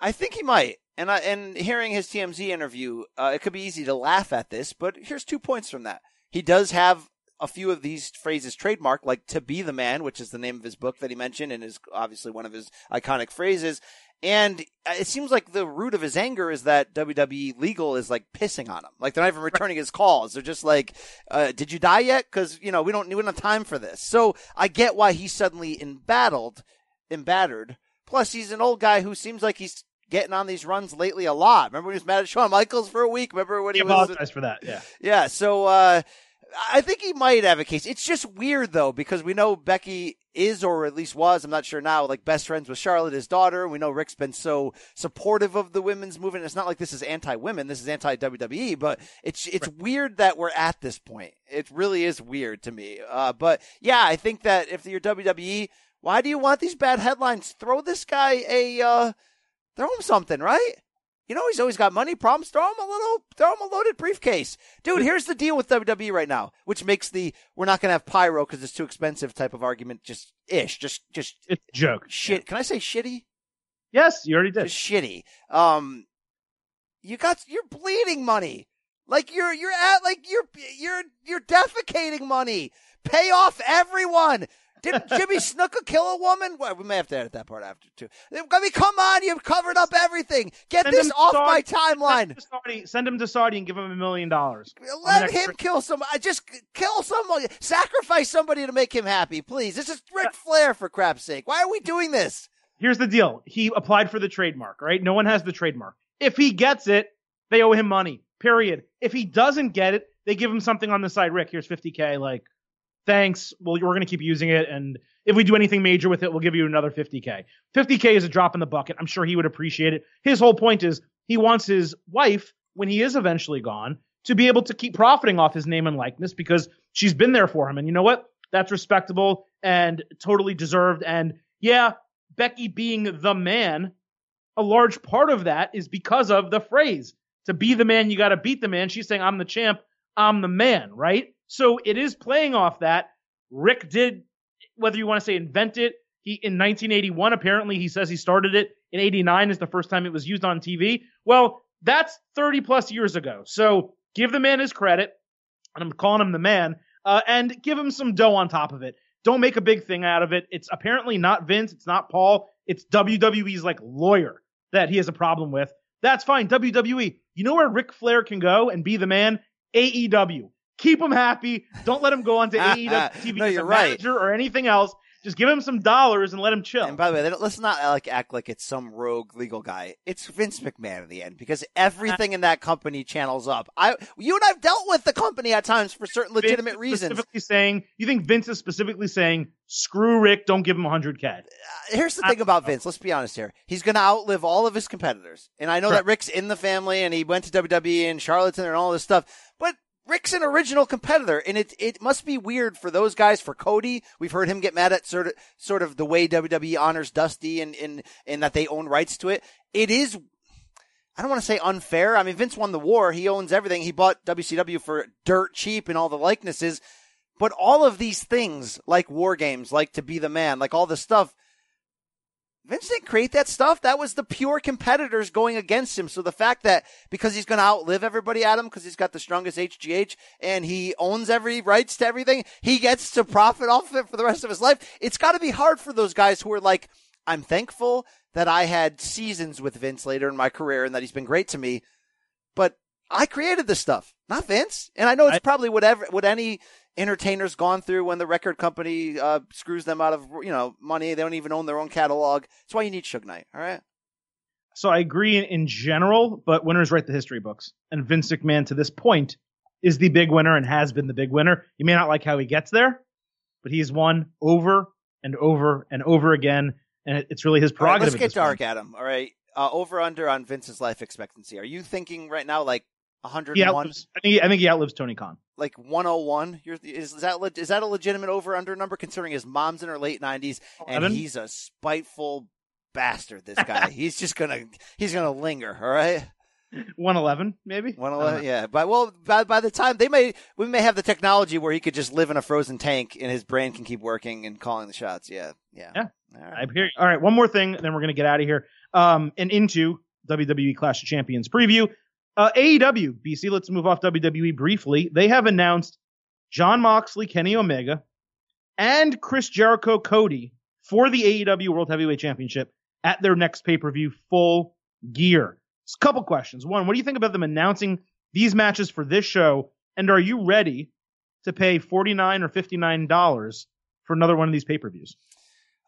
I think he might. And I, and hearing his TMZ interview, uh, it could be easy to laugh at this, but here's two points from that. He does have a few of these phrases trademarked, like "to be the man," which is the name of his book that he mentioned, and is obviously one of his iconic phrases. And uh, it seems like the root of his anger is that WWE legal is like pissing on him. Like they're not even returning his calls. They're just like, uh, "Did you die yet?" Because you know we don't we don't have time for this. So I get why he's suddenly embattled, embattered. Plus, he's an old guy who seems like he's getting on these runs lately a lot. Remember when he was mad at Shawn Michaels for a week? Remember when He he, was apologized for that. Yeah. yeah, so uh I think he might have a case. It's just weird though because we know Becky is or at least was, I'm not sure now, like best friends with Charlotte, his daughter. We know Ric's been so supportive of the women's movement. It's not like this is anti-women, this is anti-WWE, but it's it's weird that we're at this point. It really is weird to me. Uh but yeah, I think that if you're WWE, why do you want these bad headlines? Throw this guy a uh throw him something, right? You know, he's always got money problems. Throw him a little, throw him a loaded briefcase. Dude, here's the deal with WWE right now, which makes the we're not going to have pyro because it's too expensive type of argument just ish, just, just It's joke. shit. Can I say shitty? Yes, you already did. Just shitty. Um, you got, you're bleeding money. Like you're, you're at, like you're, you're, you're defecating money. Pay off everyone. Didn't Jimmy Snuka kill a woman? Well, we may have to edit that part after too. I mean, come on, you've covered up everything. Get Send this off my timeline. send him to Saudi and give him a million dollars. Let him trip. kill somebody. Just kill somebody. Sacrifice somebody to make him happy, please. This is Ric Flair, for crap's sake. Why are we doing this? Here's the deal. He applied for the trademark, right? No one has the trademark. If he gets it, they owe him money. Period. If he doesn't get it, they give him something on the side. Ric, here's 50k. Like, thanks. Well, we're gonna keep using it, and if we do anything major with it, we'll give you another 50k. 50k is a drop in the bucket. I'm sure he would appreciate it. His whole point is he wants his wife, when he is eventually gone, to be able to keep profiting off his name and likeness because she's been there for him. And you know what? That's respectable and totally deserved. And yeah, Becky being the man, a large part of that is because of the phrase to be the man, you got to beat the man. She's saying, I'm the champ, I'm the man, right? So it is playing off that. Ric did, whether you want to say invent it, he in 1981, apparently he says he started it. In 89 is the first time it was used on TV. Well, that's 30 plus years ago. So give the man his credit. And I'm calling him the man. Uh, and give him some dough on top of it. Don't make a big thing out of it. It's apparently not Vince. It's not Paul. It's WWE's like lawyer that he has a problem with. That's fine. WWE. You know where Ric Flair can go and be the man? AEW. Keep him happy. Don't let him go onto AEW TV No, as a right. manager or anything else. Just give him some dollars and let him chill. And by the way, let's not like act like it's some rogue legal guy. It's Vince McMahon in the end because everything in that company channels up. I, you and I've dealt with the company at times for certain legitimate is reasons. Specifically saying, you think Vince is specifically saying, screw Ric, don't give him 100K. Uh, here's the I- thing about Vince. Let's be honest here. He's going to outlive all of his competitors. And I know that Ric's in the family and he went to WWE and there and all this stuff, but Ric's an original competitor, and it it must be weird for those guys. For Cody, we've heard him get mad at sort of sort of the way WWE honors Dusty and and and that they own rights to it. It is. I don't want to say unfair. I mean, Vince won the war. He owns everything. He bought WCW for dirt cheap and all the likenesses. But all of these things, like war games, like to be the man, like all this stuff, Vince didn't create that stuff. That was the pure competitors going against him. So the fact that because he's going to outlive everybody at him because he's got the strongest HGH and he owns every rights to everything, he gets to profit off of it for the rest of his life. It's got to be hard for those guys who are like, I'm thankful that I had seasons with Vince later in my career and that he's been great to me, but I created this stuff, not Vince. And I know it's I- probably whatever, what any entertainer's gone through when the record company uh, screws them out of you know money. They don't even own their own catalog. That's why you need Suge Knight. All right. So I agree in, in general, but winners write the history books. And Vince McMahon, to this point, is the big winner and has been the big winner. You may not like how he gets there, but he's won over and over and over again. And it, it's really his All right, prerogative. let's get dark, point. Adam. All right. Uh, over under on Vince's life expectancy. Are you thinking right now like 101, I, think, I think he outlives Tony Khan. like 101? You're, is, is that that a legitimate over under number considering his mom's in her late 90s and Eleven? he's a spiteful bastard. This guy. he's just gonna he's gonna linger. All right. 111, maybe? One I don't eleven, know. yeah. But well, by by the time they may, we may have the technology where he could just live in a frozen tank and his brain can keep working and calling the shots. Yeah, yeah. Yeah. All I right. hear. All right, one more thing, then we're going to get out of here. Um, and into WWE Clash of Champions preview. Uh, AEW, BC, let's move off WWE briefly. They have announced Jon Moxley, Kenny Omega, and Chris Jericho Cody for the AEW World Heavyweight Championship at their next pay per view full gear. It's a couple questions. One, what do you think about them announcing these matches for this show? And are you ready to pay $49 or $59 for another one of these pay per views?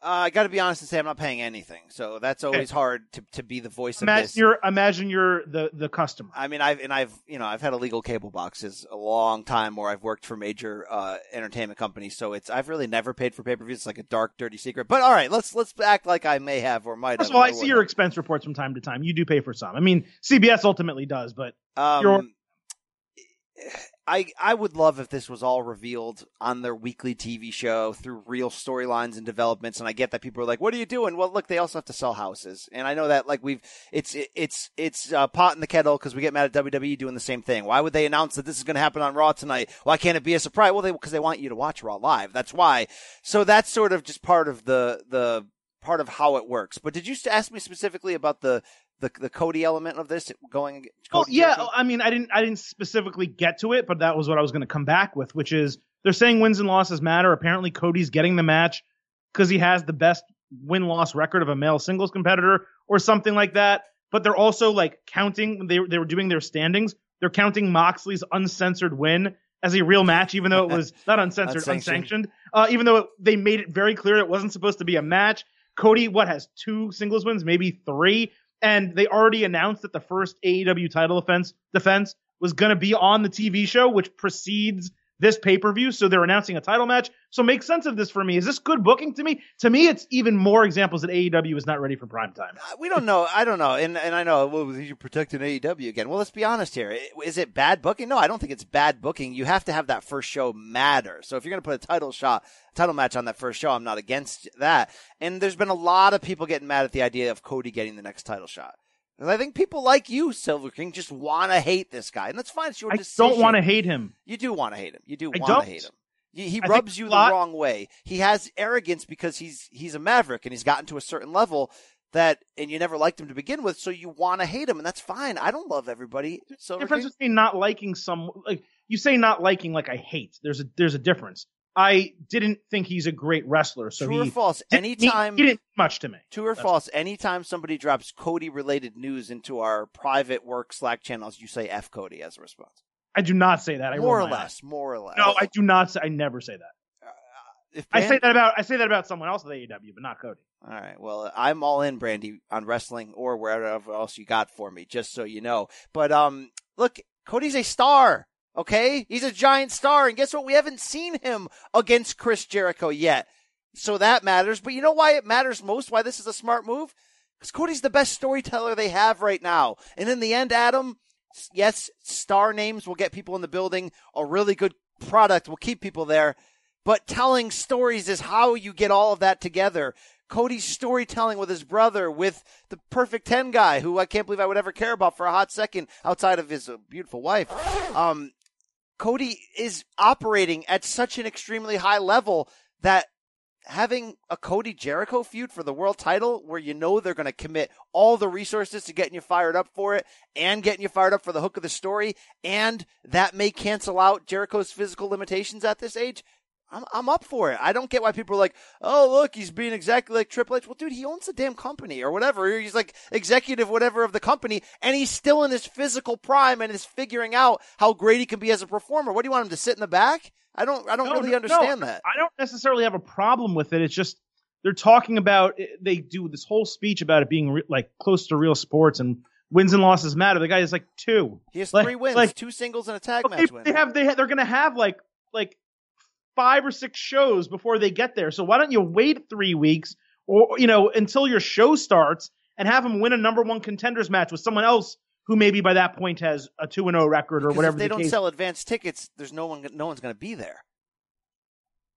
Uh, I got to be honest and say I'm not paying anything, so that's always hard to, to be the voice of Imagine this. you're imagine you're the the customer. I mean, I've and I've you know I've had illegal cable boxes a long time, where I've worked for major uh, entertainment companies. So it's I've really never paid for pay per views. It's like a dark, dirty secret. But all right, let's let's act like I may have or might First have. of all, I see your expense reports from time to time. You do pay for some. I mean, CBS ultimately does, but Um, I I would love if this was all revealed on their weekly TV show through real storylines and developments. And I get that people are like, "What are you doing?" Well, look, they also have to sell houses, and I know that like we've it's it's it's uh, pot in the kettle because we get mad at WWE doing the same thing. Why would they announce that this is going to happen on Raw tonight? Why can't it be a surprise? Well, they because they want you to watch Raw live. That's why. So that's sort of just part of the the part of how it works. But did you ask me specifically about the the, the Cody element of this going? well, Cody yeah. Jericho? I mean, I didn't I didn't specifically get to it, but that was what I was going to come back with, which is They're saying wins and losses matter. Apparently, Cody's getting the match because he has the best win loss record of a male singles competitor or something like that. But they're also like counting, they, they were doing their standings. They're counting Moxley's uncensored win as a real match, even though it was not uncensored, Unsanctioned. unsanctioned. Uh, even though it, they made it very clear it wasn't supposed to be a match. Cody, what has two singles wins, maybe three, and they already announced that the first AEW title defense defense was going to be on the TV show, which precedes this pay per view. So they're announcing a title match. So make sense of this for me. Is this good booking to me? To me, it's even more examples that AEW is not ready for prime time. Uh, We don't know. I don't know. And and I know well, you're protecting AEW again. Well, let's be honest here. Is it bad booking? No, I don't think it's bad booking. You have to have that first show matter. So if you're going to put a title shot, title match on that first show, I'm not against that. And there's been a lot of people getting mad at the idea of Cody getting the next title shot. And I think people like you, Silver King, just want to hate this guy, and that's fine. It's your I decision. don't want to hate him. You do want to hate him. You do I want to hate him. He, he I rubs you a the lot- wrong way. He has arrogance because he's he's a maverick and he's gotten to a certain level that, and you never liked him to begin with, so you want to hate him, and that's fine. I don't love everybody. So the difference between not liking some like you say not liking like I hate. There's a there's a difference. I didn't think he's a great wrestler, so true or false? didn't- he- Anytime he, didn't much to me. True or That's- false? Anytime somebody drops Cody related news into our private work Slack channels, you say "f Cody" as a response. I do not say that. I more or less. More or less. No, I do not say. I never say that. If I say that about I say that about someone else at AEW, but not Cody. All right. Well, I'm all in, Brandy, on wrestling or wherever else you got for me, just so you know. But um, look, Cody's a star. Okay, he's a giant star, and guess what? We haven't seen him against Chris Jericho yet, so that matters. But you know why it matters most? Why this is a smart move? Because Cody's the best storyteller they have right now. And in the end, Adam, yes, star names will get people in the building. A really good product will keep people there. But telling stories is how you get all of that together. Cody's storytelling with his brother, with the perfect 10 guy, who I can't believe I would ever care about for a hot second outside of his uh, beautiful wife. Um, Cody is operating at such an extremely high level that having a Cody Jericho feud for the world title where you know they're going to commit all the resources to getting you fired up for it and getting you fired up for the hook of the story and that may cancel out Jericho's physical limitations at this age. I'm, I'm up for it. I don't get why people are like, oh, look, he's being exactly like Triple H. Well, dude, he owns the damn company or whatever. He's like executive, whatever of the company, and he's still in his physical prime and is figuring out how great he can be as a performer. What do you want him to sit in the back? I don't, I don't No, really no, understand no, that. I don't necessarily have a problem with it. It's just they're talking about they do this whole speech about it being re- like close to real sports and wins and losses matter. The guy is like two. He has Like- three wins, like- two singles, and a tag Okay, match win. they have they ha- they're gonna have like like five or six shows before they get there. So why don't you wait three weeks or you know until your show starts and have them win a number one contenders match with someone else who maybe by that point has a two and zero record or Because whatever if they the don't case. sell advance tickets, there's no one, no one's going to be there.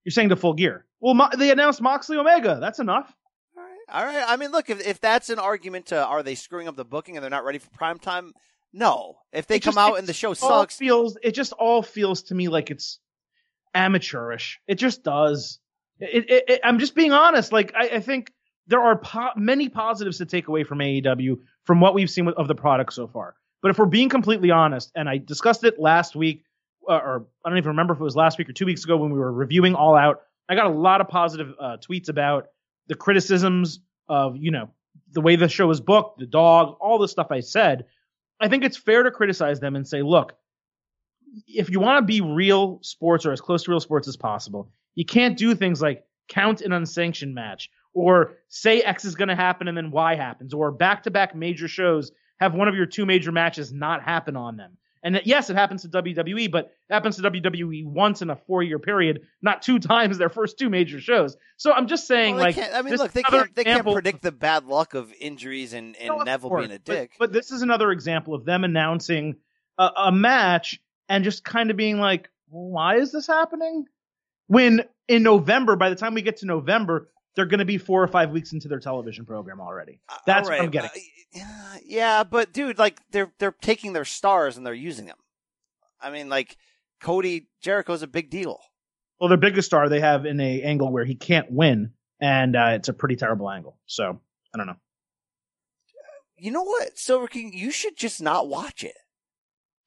You're saying the full gear. Well, Mo- they announced Moxley Omega. That's enough. All right, all right. I mean, look, if if that's an argument to are they screwing up the booking and they're not ready for prime time? No. If they It come just- out and the show sucks, feels it just all feels to me like it's amateurish. It just does. It, it, it- I'm just being honest. Like I, I think there are po- many positives to take away from AEW from what we've seen with, of the product so far. But if we're being completely honest, and I discussed it last week, uh, or I don't even remember if it was last week or two weeks ago when we were reviewing All Out, I got a lot of positive uh, tweets about the criticisms of you know the way the show is booked, the dog, all the stuff I said. I think it's fair to criticize them and say, look, if you want to be real sports or as close to real sports as possible, you can't do things like count an unsanctioned match or say X is going to happen and then Y happens or back to back major shows have one of your two major matches not happen on them. And that, yes, it happens to WWE, but it happens to WWE once in a four year period, not two times their first two major shows. So I'm just saying, well, like, I mean, look, they can't they can't predict the bad luck of injuries and, and no, Neville course, being a but- dick. But, this is another example of them announcing a, a match and just kind of being like, why is this happening? When in November, by the time we get to November, they're going to be four or five weeks into their television program already. That's All what I'm getting. uh, yeah, but dude, like they're they're taking their stars and they're using them. I mean, like Cody Jericho's a big deal. Well, their biggest star they have in a angle where he can't win, and uh, it's a pretty terrible angle. So I don't know. You know what, Silver King? You should just not watch it.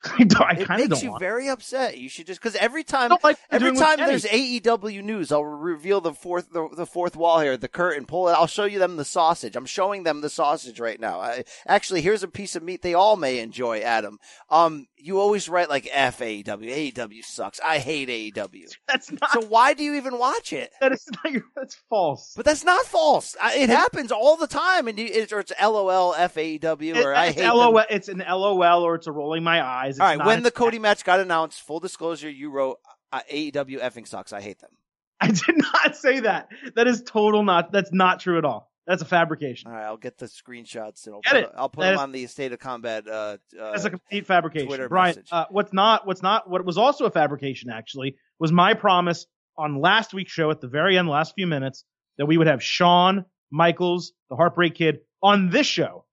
I, don't- I It kind of makes you very upset. You should just because every time, like every time there's AEW news, I'll reveal the fourth the, the fourth wall here, the curtain, pull it. I'll show you them the sausage. I'm showing them the sausage right now. I, actually, here's a piece of meat they all may enjoy. Adam, um, you always write like F AEW. AEW sucks. I hate AEW. That's not. So why do you even watch it? that is not your. That's false. But that's not false. I- It happens all the time, and you, it's, or it's LOL F AEW or It- I it's hate them. It's an LOL or it's a rolling my eyes. It's All right, when the Cody match got announced, full disclosure, you wrote uh, AEW effing sucks. I hate them. I did not say that. That is total not. That's not true at all. That's a fabrication. All right, I'll get the screenshots and I'll Get put, it. I'll put That them is- on the State of Combat. Uh, uh, That's a complete fabrication. Twitter Brian, uh, what's not, what's not, what was also a fabrication actually was my promise on last week's show at the very end, last few minutes, that we would have Shawn Michaels, the Heartbreak Kid, on this show.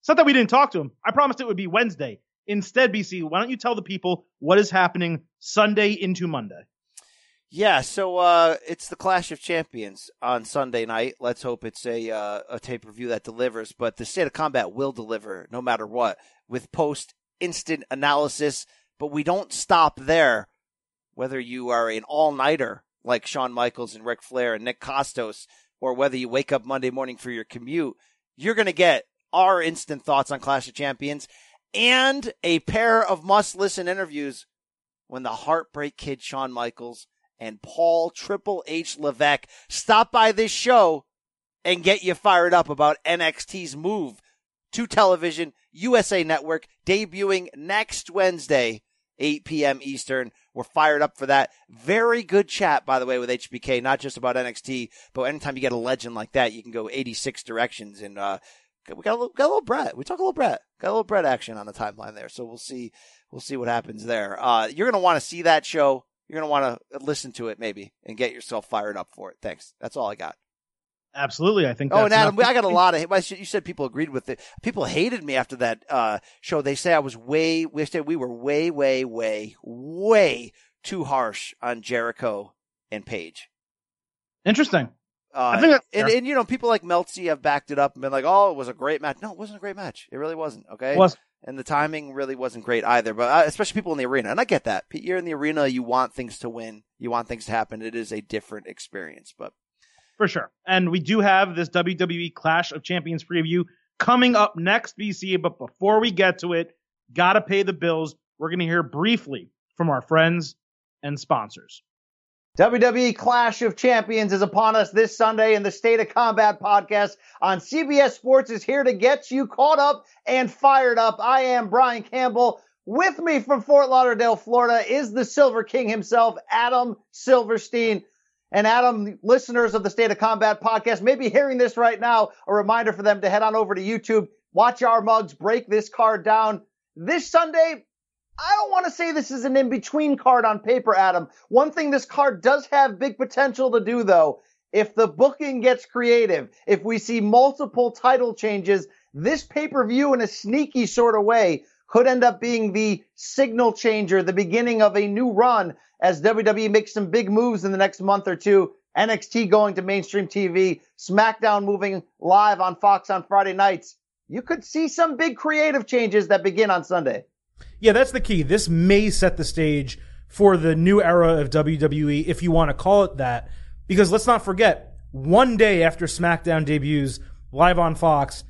It's not that we didn't talk to him. I promised it would be Wednesday. Instead, BC, why don't you tell the people what is happening Sunday into Monday? Yeah, so uh, it's the Clash of Champions on Sunday night. Let's hope it's a uh, a pay per view that delivers. But the State of Combat will deliver no matter what with post instant analysis. But we don't stop there. Whether you are an all nighter like Shawn Michaels and Ric Flair and Nick Kostos, or whether you wake up Monday morning for your commute, you're going to get our instant thoughts on Clash of Champions and a pair of must listen interviews when the Heartbreak Kid Shawn Michaels and Paul Triple H Levesque stop by this show and get you fired up about NXT's move to television, USA Network, debuting next Wednesday, 8 p.m. Eastern. We're fired up for that. Very good chat, by the way, with HBK, not just about NXT, but anytime you get a legend like that, you can go 86 directions. And, uh, we got a little, got a little Brett. We talk a little Brett. Got a little Brett action on the timeline there. So we'll see, we'll see what happens there. Uh, you're going to want to see that show. You're going to want to listen to it maybe and get yourself fired up for it. Thanks. That's all I got. Absolutely. I think Oh, and Adam. I got a lot of. You said people agreed with it. People hated me after that uh, show. They say I was way. We said we were way, way, way, way too harsh on Jericho and Page. Interesting. Uh, I think and, and you know people like Meltzy have backed it up and been like, "Oh, it was a great match." No, it wasn't a great match. It really wasn't. Okay, it Was and the timing really wasn't great either. But uh, especially people in the arena, and I get that. You're in the arena, you want things to win, you want things to happen. It is a different experience, but For sure. And we do have this WWE Clash of Champions preview coming up next, BC. But before we get to it, gotta pay the bills. We're to hear briefly from our friends and sponsors. WWE Clash of Champions is upon us this Sunday, and the State of Combat podcast on CBS Sports is here to get you caught up and fired up. I am Brian Campbell. With me from Fort Lauderdale, Florida, is the Silver King himself, Adam Silverstein. And Adam, listeners of the State of Combat podcast may be hearing this right now. A reminder for them to head on over to YouTube, watch our mugs, break this card down. This Sunday, I don't want to say this is an in-between card on paper, Adam. One thing this card does have big potential to do, though, if the booking gets creative, if we see multiple title changes, this pay-per-view in a sneaky sort of way could end up being the signal changer, the beginning of a new run as WWE makes some big moves in the next month or two. NXT going to mainstream TV, SmackDown moving live on Fox on Friday nights. You could see some big creative changes that begin on Sunday. Yeah, that's the key. This may set the stage for the new era of WWE, if you want to call it that. Because let's not forget, one day after SmackDown debuts live on Fox,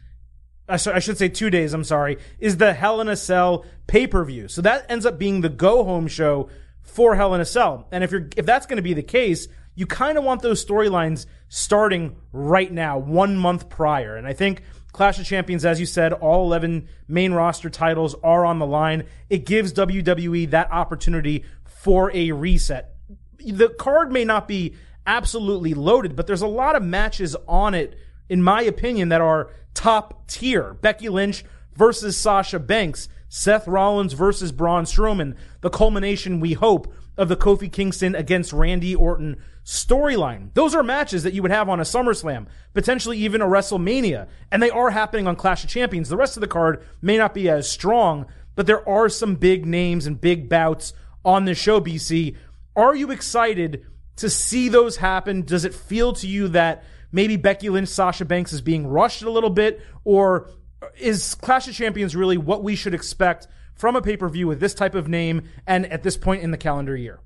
I sh- I should say two days, I'm sorry, is the Hell in a Cell pay per view. So that ends up being the go home show for Hell in a Cell. And if you're, if that's going to be the case, you kind of want those storylines starting right now, one month prior. And I think Clash of Champions, as you said, all 11 main roster titles are on the line. It gives WWE that opportunity for a reset. The card may not be absolutely loaded, but there's a lot of matches on it, in my opinion, that are top tier. Becky Lynch versus Sasha Banks, Seth Rollins versus Braun Strowman, the culmination, we hope, of the Kofi Kingston against Randy Orton storyline. Those are matches that you would have on a SummerSlam, potentially even a WrestleMania, and they are happening on Clash of Champions. The rest of the card may not be as strong, but there are some big names and big bouts on the show, BC. Are you excited to see those happen? Does it feel to you that maybe Becky Lynch, Sasha Banks is being rushed a little bit, or is Clash of Champions really what we should expect from a pay per view with this type of name and at this point in the calendar year?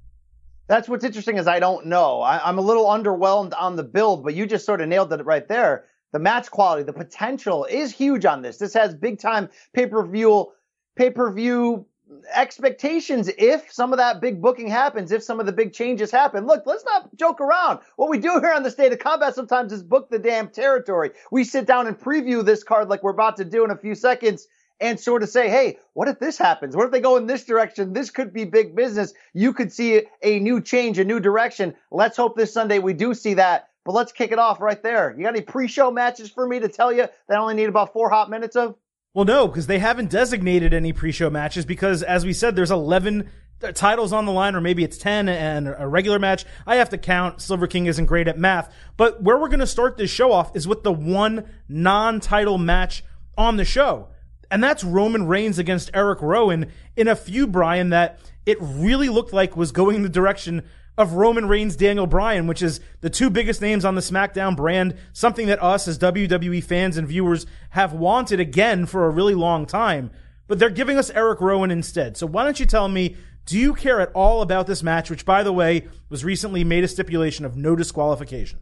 That's what's interesting is I don't know. I, am a little underwhelmed on the build, but you just sort of nailed it right there. The match quality, the potential is huge on this. This has big time pay per view, pay per view expectations if some of that big booking happens, if some of the big changes happen. Look, let's not joke around. What we do here on the State of Combat sometimes is book the damn territory. We sit down and preview this card like we're about to do in a few seconds and sort of say, hey, what if this happens? What if they go in this direction? This could be big business. You could see a new change, a new direction. Let's hope this Sunday we do see that. But let's kick it off right there. You got any pre-show matches for me to tell you that I only need about four hot minutes of? Well, no, because they haven't designated any pre-show matches because, as we said, there's 11 titles on the line, or maybe it's 10 and a regular match. I have to count. Silver King isn't great at math. But where we're going to start this show off is with the one non-title match on the show. And that's Roman Reigns against Eric Rowan in a feud, Brian, that it really looked like was going in the direction of Roman Reigns, Daniel Bryan, which is the two biggest names on the SmackDown brand, something that us as WWE fans and viewers have wanted again for a really long time. But they're giving us Eric Rowan instead. So why don't you tell me, do you care at all about this match, which by the way, was recently made a stipulation of no disqualification?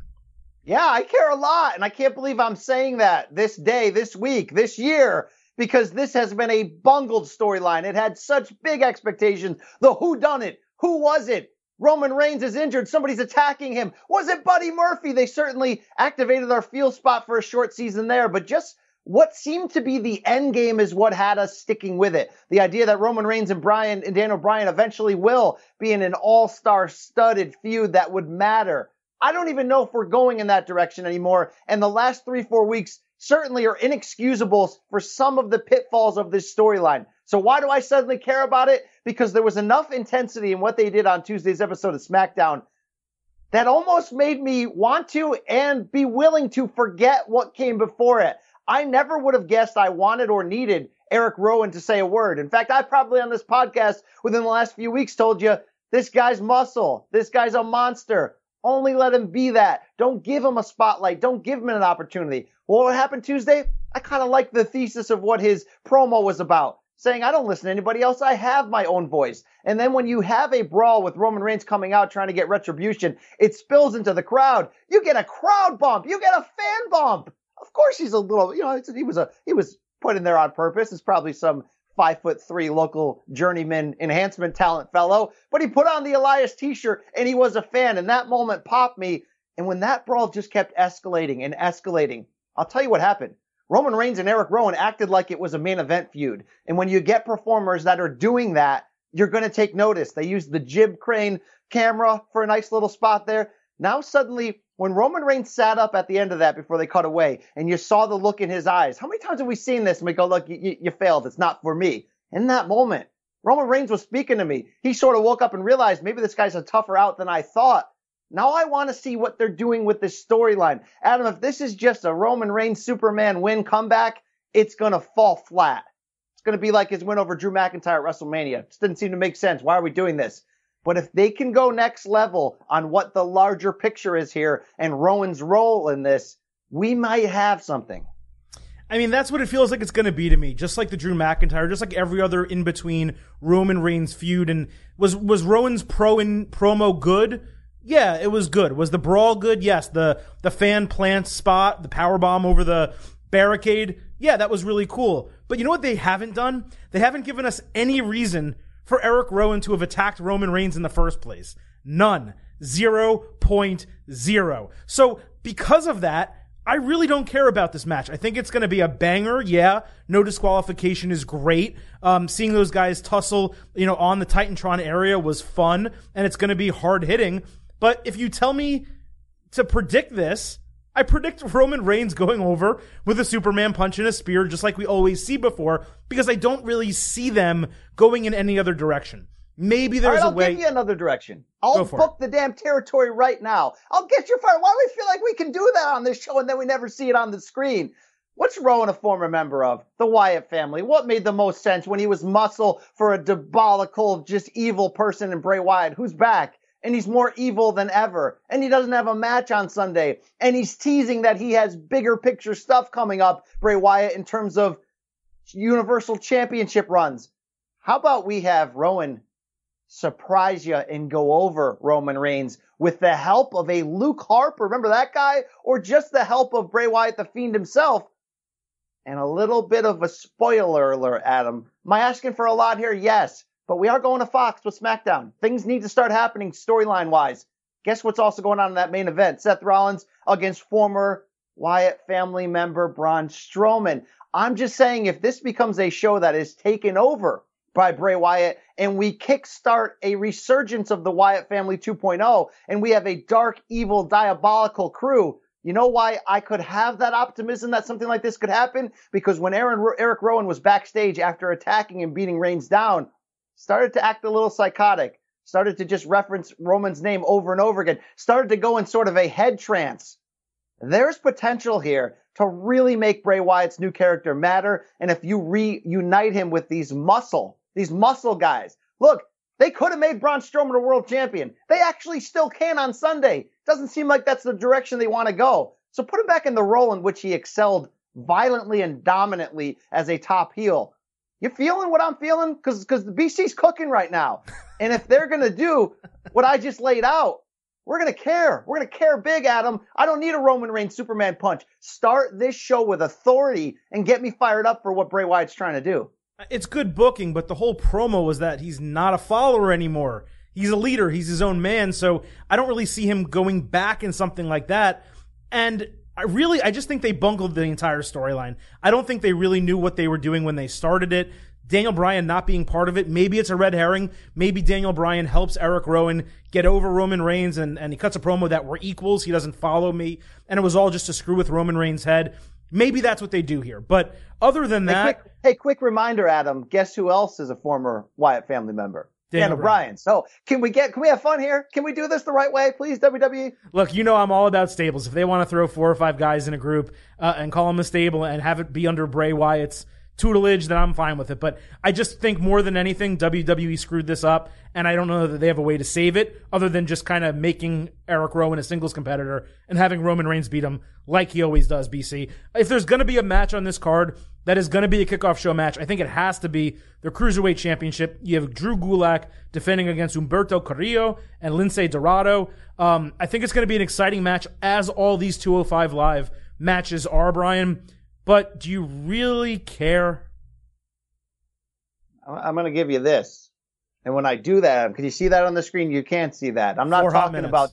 Yeah, I care a lot. And I can't believe I'm saying that this day, this week, this year because this has been a bungled storyline. It had such big expectations. The who done it? Who was it? Roman Reigns is injured. Somebody's attacking him. Was it Buddy Murphy? They certainly activated our feel spot for a short season there, but just what seemed to be the end game is what had us sticking with it. The idea that Roman Reigns and Brian and Daniel Bryan eventually will be in an all-star studded feud that would matter. I don't even know if we're going in that direction anymore. And the last three, four weeks certainly are inexcusable for some of the pitfalls of this storyline. So why do I suddenly care about it? Because there was enough intensity in what they did on Tuesday's episode of SmackDown that almost made me want to and be willing to forget what came before it. I never would have guessed I wanted or needed Eric Rowan to say a word. In fact, I probably on this podcast within the last few weeks told you this guy's muscle. This guy's a monster. Only let him be that. Don't give him a spotlight. Don't give him an opportunity. Well, what happened Tuesday? I kind of like the thesis of what his promo was about, saying, I don't listen to anybody else. I have my own voice. And then when you have a brawl with Roman Reigns coming out trying to get retribution, it spills into the crowd. You get a crowd bump. You get a fan bump. Of course, he's a little, you know, he was a, he was put in there on purpose. It's probably some five foot three local journeyman enhancement talent fellow, but he put on the Elias t-shirt and he was a fan and that moment popped me. And when that brawl just kept escalating and escalating, I'll tell you what happened. Roman Reigns and Eric Rowan acted like it was a main event feud. And when you get performers that are doing that, you're going to take notice. They used the jib crane camera for a nice little spot there. Now suddenly when Roman Reigns sat up at the end of that before they cut away and you saw the look in his eyes, how many times have we seen this and we go, look, you, you failed. It's not for me. In that moment, Roman Reigns was speaking to me. He sort of woke up and realized maybe this guy's a tougher out than I thought. Now I want to see what they're doing with this storyline. Adam, if this is just a Roman Reigns Superman win comeback, it's going to fall flat. It's going to be like his win over Drew McIntyre at WrestleMania. It just didn't seem to make sense. Why are we doing this? But if they can go next level on what the larger picture is here and Rowan's role in this, we might have something. I mean, that's what it feels like it's going to be to me. Just like the Drew McIntyre, just like every other in between Roman Reigns feud. And was was Rowan's pro in promo good? Yeah, it was good. Was the brawl good? Yes. The the fan plant spot, the power bomb over the barricade. Yeah, that was really cool. But you know what they haven't done? They haven't given us any reason for Eric Rowan to have attacked Roman Reigns in the first place? None. 0.0. So because of that, I really don't care about this match. I think it's going to be a banger. Yeah, no disqualification is great. Um, seeing those guys tussle, you know, on the Titantron area was fun, and it's going to be hard hitting. But if you tell me to predict this, I predict Roman Reigns going over with a Superman punch and a spear, just like we always see before, because I don't really see them going in any other direction. Maybe there's right, a way. I'll give you another direction. I'll book it. the damn territory right now. I'll get you fired. Why do we feel like we can do that on this show and then we never see it on the screen? What's Rowan a former member of? The Wyatt family. What made the most sense when he was muscle for a diabolical, just evil person in Bray Wyatt? Who's back? And he's more evil than ever. And he doesn't have a match on Sunday. And he's teasing that he has bigger picture stuff coming up, Bray Wyatt, in terms of Universal Championship runs. How about we have Rowan surprise you and go over Roman Reigns with the help of a Luke Harper, remember that guy? Or just the help of Bray Wyatt, the Fiend himself? And a little bit of a spoiler alert, Adam. Am I asking for a lot here? Yes. But we are going to Fox with SmackDown. Things need to start happening storyline wise. Guess what's also going on in that main event? Seth Rollins against former Wyatt family member Braun Strowman. I'm just saying if this becomes a show that is taken over by Bray Wyatt and we kickstart a resurgence of the Wyatt family 2.0 and we have a dark, evil, diabolical crew, you know why I could have that optimism that something like this could happen? Because when Aaron, Erick Rowan was backstage after attacking and beating Reigns down, started to act a little psychotic, started to just reference Roman's name over and over again, started to go in sort of a head trance. There's potential here to really make Bray Wyatt's new character matter. And if you reunite him with these muscle, these muscle guys. Look, they could have made Braun Strowman a world champion. They actually still can on Sunday. Doesn't seem like that's the direction they want to go. So put him back in the role in which he excelled violently and dominantly as a top heel. You feeling what I'm feeling? Cause, cause the BC's cooking right now. And if they're to do what I just laid out, we're to care. We're to care big, Adam. I don't need a Roman Reigns Superman punch. Start this show with authority and get me fired up for what Bray Wyatt's trying to do. It's good booking, but the whole promo was that he's not a follower anymore. He's a leader. He's his own man. So I don't really see him going back in something like that. And I really, I just think they bungled the entire storyline. I don't think they really knew what they were doing when they started it. Daniel Bryan not being part of it. Maybe it's a red herring. Maybe Daniel Bryan helps Erick Rowan get over Roman Reigns and, and he cuts a promo that we're equals. He doesn't follow me. And it was all just to screw with Roman Reigns' head. Maybe that's what they do here. But other than that. Hey, quick, hey, quick reminder, Adam. Guess who else is a former Wyatt family member? Daniel Bryan. So can we get, can we have fun here? Can we do this the right way, please, WWE? Look, you know I'm all about stables. If they want to throw four or five guys in a group uh, and call them a stable and have it be under Bray Wyatt's tutelage, then I'm fine with it. But I just think more than anything, WWE screwed this up, and I don't know that they have a way to save it other than just kind of making Erick Rowan a singles competitor and having Roman Reigns beat him like he always does, BC. If there's going to be a match on this card that is going to be a kickoff show match, I think it has to be the Cruiserweight Championship. You have Drew Gulak defending against Humberto Carrillo and Lince Dorado. Um, I think it's going to be an exciting match, as all these 205 Live matches are, Brian. But do you really care? I'm going to give you this. And when I do that, can you see that on the screen? You can't see that. I'm not Four talking about,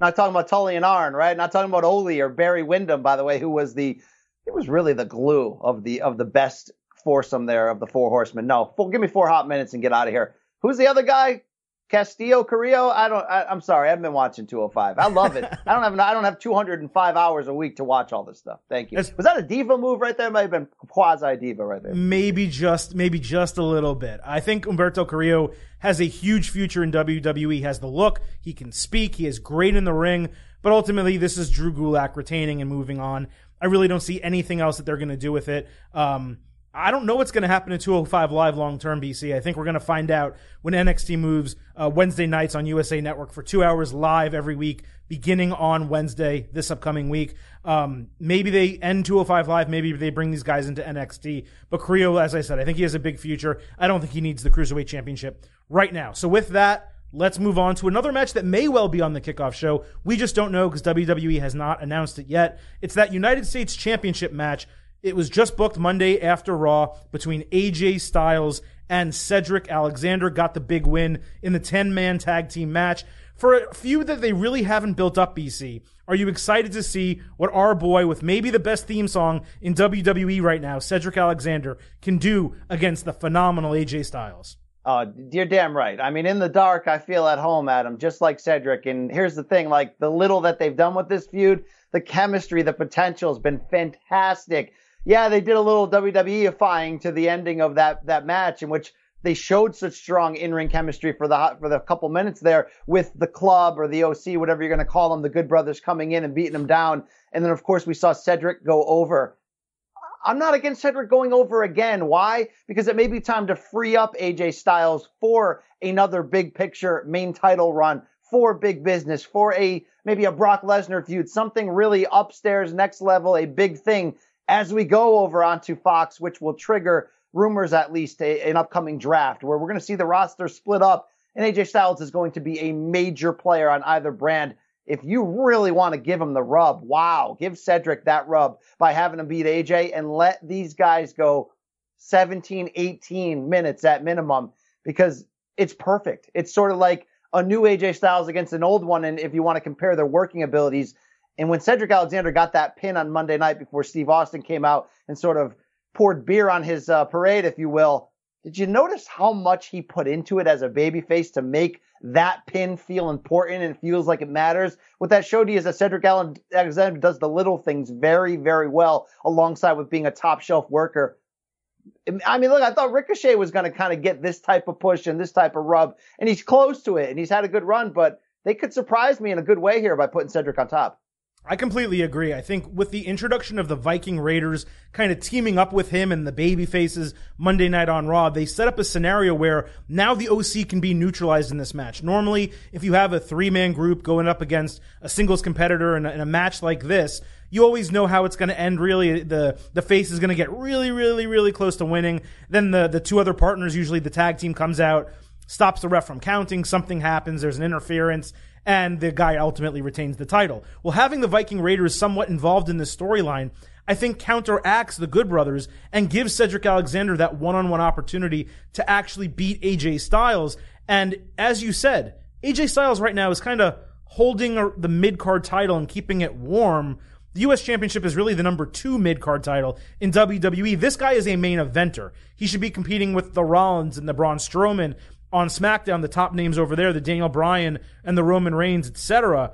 not talking about Tully and Arn, right? Not talking about Ole or Barry Windham, by the way, who was the, it was really the glue of the, of the best foursome there of the four horsemen. No, give me four hot minutes and get out of here. Who's the other guy? Castillo Carrillo, I don't. I, am sorry, I haven't been watching 205. I love it. I don't have. I don't have 205 hours a week to watch all this stuff. Thank you. Was that a diva move right there? Might have been quasi diva right there. Maybe just, maybe just a little bit. I think Humberto Carrillo has a huge future in WWE. He has the look. He can speak. He is great in the ring. But ultimately, this is Drew Gulak retaining and moving on. I really don't see anything else that they're going to do with it. Um, I don't know what's going to happen in 205 Live long term, BC. I think we're going to find out when NXT moves uh, Wednesday nights on USA Network for two hours live every week, beginning on Wednesday this upcoming week. Um, maybe they end 205 Live. Maybe they bring these guys into NXT. But Carrillo, as I said, I think he has a big future. I don't think he needs the Cruiserweight Championship right now. So with that, Let's move on to another match that may well be on the kickoff show. We just don't know because WWE has not announced it yet. It's that United States Championship match it was just booked Monday after Raw between AJ Styles and Cedric Alexander. Got the big win in the 10 man tag team match. For a few that they really haven't built up, BC, are you excited to see what our boy with maybe the best theme song in WWE right now, Cedric Alexander, can do against the phenomenal AJ Styles? Oh, you're damn right. I mean, in the dark, I feel at home, Adam, just like Cedric. And here's the thing, like the little that they've done with this feud, the chemistry, the potential has been fantastic yeah, they did a little WWEifying to the ending of that that match in which they showed such strong in-ring chemistry for the for the couple minutes there with the club or the OC, whatever you're going to call them, the Good Brothers coming in and beating them down, and then of course we saw Cedric go over. I'm not against Cedric going over again. Why? Because it may be time to free up AJ Styles for another big picture main title run, for big business, for a maybe a Brock Lesnar feud, something really upstairs, next level, a big thing as we go over onto Fox, which will trigger rumors at least, a, an upcoming draft where we're going to see the roster split up and AJ Styles is going to be a major player on either brand. If you really want to give him the rub, wow, give Cedric that rub by having him beat AJ and let these guys go 17, 18 minutes at minimum because it's perfect. It's sort of like a new AJ Styles against an old one. And if you want to compare their working abilities, and when Cedric Alexander got that pin on Monday night before Steve Austin came out and sort of poured beer on his uh, parade, if you will, did you notice how much he put into it as a babyface to make that pin feel important and feels like it matters? What that showed you is that Cedric Alexander does the little things very, very well alongside with being a top shelf worker. I mean, look, I thought Ricochet was going to kind of get this type of push and this type of rub, and he's close to it, and he's had a good run, but they could surprise me in a good way here by putting Cedric on top. I completely agree. I think with the introduction of the Viking Raiders kind of teaming up with him and the baby faces Monday night on Raw, they set up a scenario where now the OC can be neutralized in this match. Normally, if you have a three man group going up against a singles competitor in a, in a match like this, you always know how it's going to end. Really, the the face is going to get really, really, really close to winning. Then the the two other partners, usually the tag team, comes out, stops the ref from counting. Something happens. There's an interference, and the guy ultimately retains the title. Well, having the Viking Raiders somewhat involved in this storyline, I think counteracts the Good Brothers and gives Cedric Alexander that one-on-one opportunity to actually beat AJ Styles. And as you said, AJ Styles right now is kind of holding the mid card title and keeping it warm the U.S. Championship is really the number two mid card title in WWE. This guy is a main eventer. He should be competing with the Rollins and the Braun Strowman on SmackDown, the top names over there, the Daniel Bryan and the Roman Reigns, etc.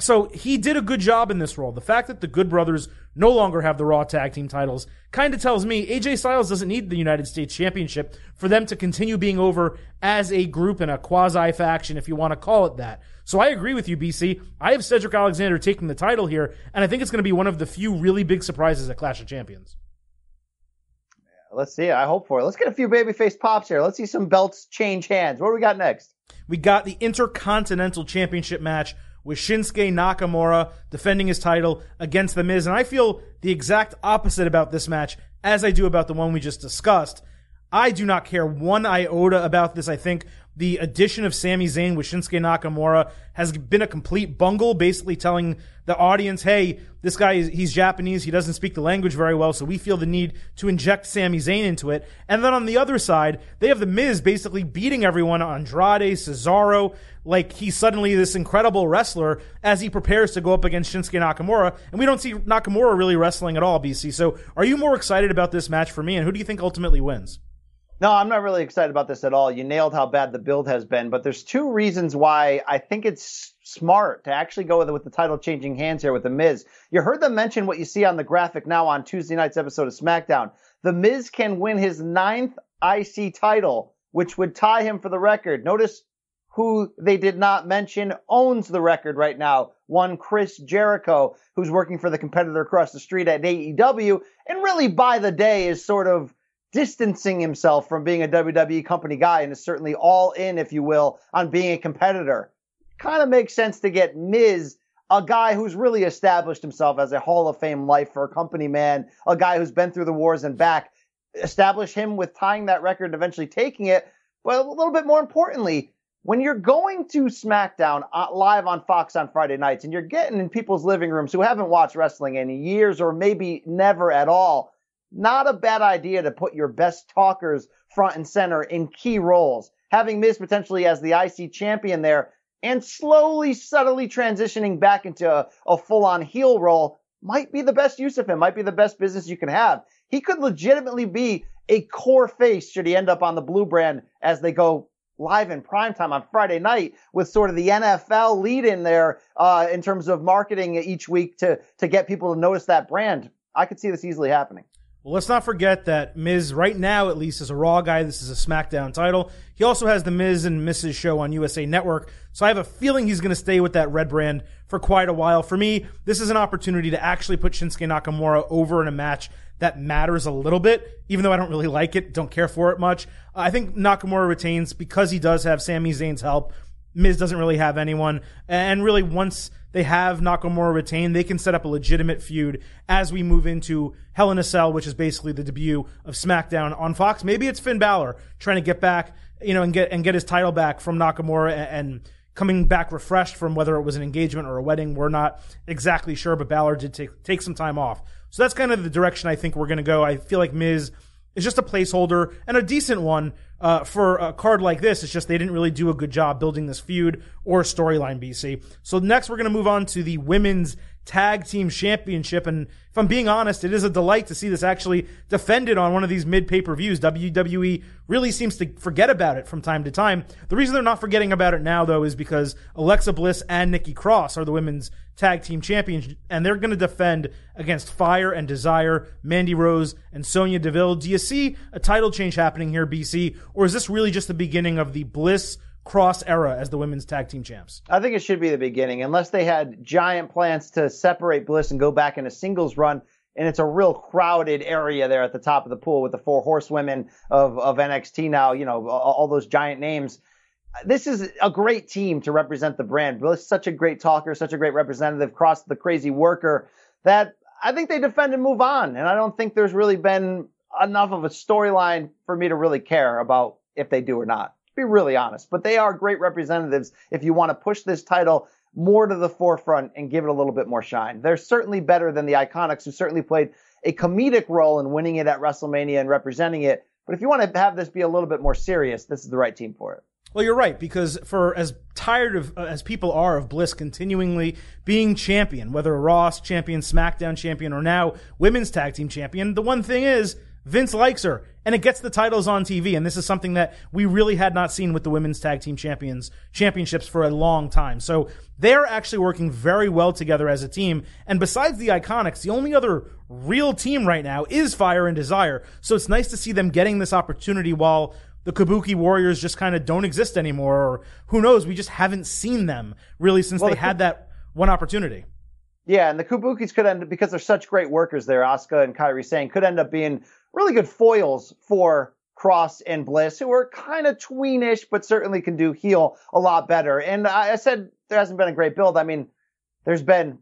So he did a good job in this role. The fact that the Good Brothers no longer have the Raw Tag Team titles kind of tells me AJ Styles doesn't need the United States Championship for them to continue being over as a group and a quasi faction, if you want to call it that. So I agree with you, BC. I have Cedric Alexander taking the title here, and I think it's going to be one of the few really big surprises at Clash of Champions. Let's see. I hope for it. Let's get a few babyface pops here. Let's see some belts change hands. What do we got next? We got the Intercontinental Championship match with Shinsuke Nakamura defending his title against The Miz. And I feel the exact opposite about this match as I do about the one we just discussed. I do not care one iota about this. I think the addition of Sami Zayn with Shinsuke Nakamura has been a complete bungle, basically telling the audience, hey, this guy, is, he's Japanese, he doesn't speak the language very well, so we feel the need to inject Sami Zayn into it. And then on the other side, they have The Miz basically beating everyone, Andrade, Cesaro, like he's suddenly this incredible wrestler as he prepares to go up against Shinsuke Nakamura. And we don't see Nakamura really wrestling at all, BC. So are you more excited about this match for me, and who do you think ultimately wins? No, I'm not really excited about this at all. You nailed how bad the build has been, but there's two reasons why I think it's smart to actually go with, with the title changing hands here with The Miz. You heard them mention what you see on the graphic now on Tuesday night's episode of SmackDown. The Miz can win his ninth IC title, which would tie him for the record. Notice who they did not mention owns the record right now. One Chris Jericho, who's working for the competitor across the street at AEW, and really by the day is sort of distancing himself from being a WWE company guy and is certainly all in, if you will, on being a competitor. Kind of makes sense to get Miz, a guy who's really established himself as a Hall of Fame lifer, company man, a guy who's been through the wars and back, establish him with tying that record and eventually taking it. But a little bit more importantly, when you're going to SmackDown uh, live on Fox on Friday nights and you're getting in people's living rooms who haven't watched wrestling in years or maybe never at all, not a bad idea to put your best talkers front and center in key roles. Having Miz potentially as the IC champion there and slowly, subtly transitioning back into a, a full on heel role might be the best use of him, might be the best business you can have. He could legitimately be a core face should he end up on the blue brand as they go live in primetime on Friday night with sort of the NFL lead in there uh, in terms of marketing each week to to get people to notice that brand. I could see this easily happening. Well, let's not forget that Miz, right now at least, is a Raw guy. This is a SmackDown title. He also has the Miz and Mrs. show on USA Network. So I have a feeling he's going to stay with that red brand for quite a while. For me, this is an opportunity to actually put Shinsuke Nakamura over in a match that matters a little bit, even though I don't really like it, don't care for it much. I think Nakamura retains because he does have Sami Zayn's help Miz doesn't really have anyone. And really, once they have Nakamura retained, they can set up a legitimate feud as we move into Hell in a Cell, which is basically the debut of SmackDown on Fox. Maybe it's Finn Balor trying to get back, you know, and get and get his title back from Nakamura and, and coming back refreshed from whether it was an engagement or a wedding. We're not exactly sure, but Balor did take take some time off. So that's kind of the direction I think we're going to go. I feel like Miz is just a placeholder and a decent one uh, for a card like this. It's just they didn't really do a good job building this feud or storyline, BC. So next we're going to move on to the women's tag team championship. And if I'm being honest, it is a delight to see this actually defended on one of these mid pay per views. WWE really seems to forget about it from time to time. The reason they're not forgetting about it now, though, is because Alexa Bliss and Nikki Cross are the women's tag team champions, and they're going to defend against Fire and Desire, Mandy Rose, and Sonya Deville. Do you see a title change happening here, BC, or is this really just the beginning of the Bliss? Cross era as the women's tag team champs. I think it should be the beginning, unless they had giant plans to separate Bliss and go back in a singles run. And it's a real crowded area there at the top of the pool with the four horsewomen of, of NXT now, you know, all, those giant names. This is a great team to represent the brand. Bliss, such a great talker, such a great representative, Cross the crazy worker that I think they defend and move on. And I don't think there's really been enough of a storyline for me to really care about if they do or not be really honest. But they are great representatives if you want to push this title more to the forefront and give it a little bit more shine. They're certainly better than the Iconics, who certainly played a comedic role in winning it at WrestleMania and representing it. But if you want to have this be a little bit more serious, this is the right team for it. Well, you're right because for as tired of uh, as people are of Bliss continuingly being champion, whether Ross champion, SmackDown champion, or now women's tag team champion, the one thing is Vince likes her, and it gets the titles on TV. And this is something that we really had not seen with the women's tag team champions championships for a long time. So they're actually working very well together as a team. And besides the Iconics, the only other real team right now is Fire and Desire. So it's nice to see them getting this opportunity while the Kabuki Warriors just kind of don't exist anymore, or who knows, we just haven't seen them really since well, they the, had that one opportunity. Yeah, and the Kabukis could end up because they're such great workers there. Asuka and Kairi Sane could end up being really good foils for Cross and Bliss, who are kind of tweenish, but certainly can do heel a lot better. And I, I said there hasn't been a great build. I mean, there's been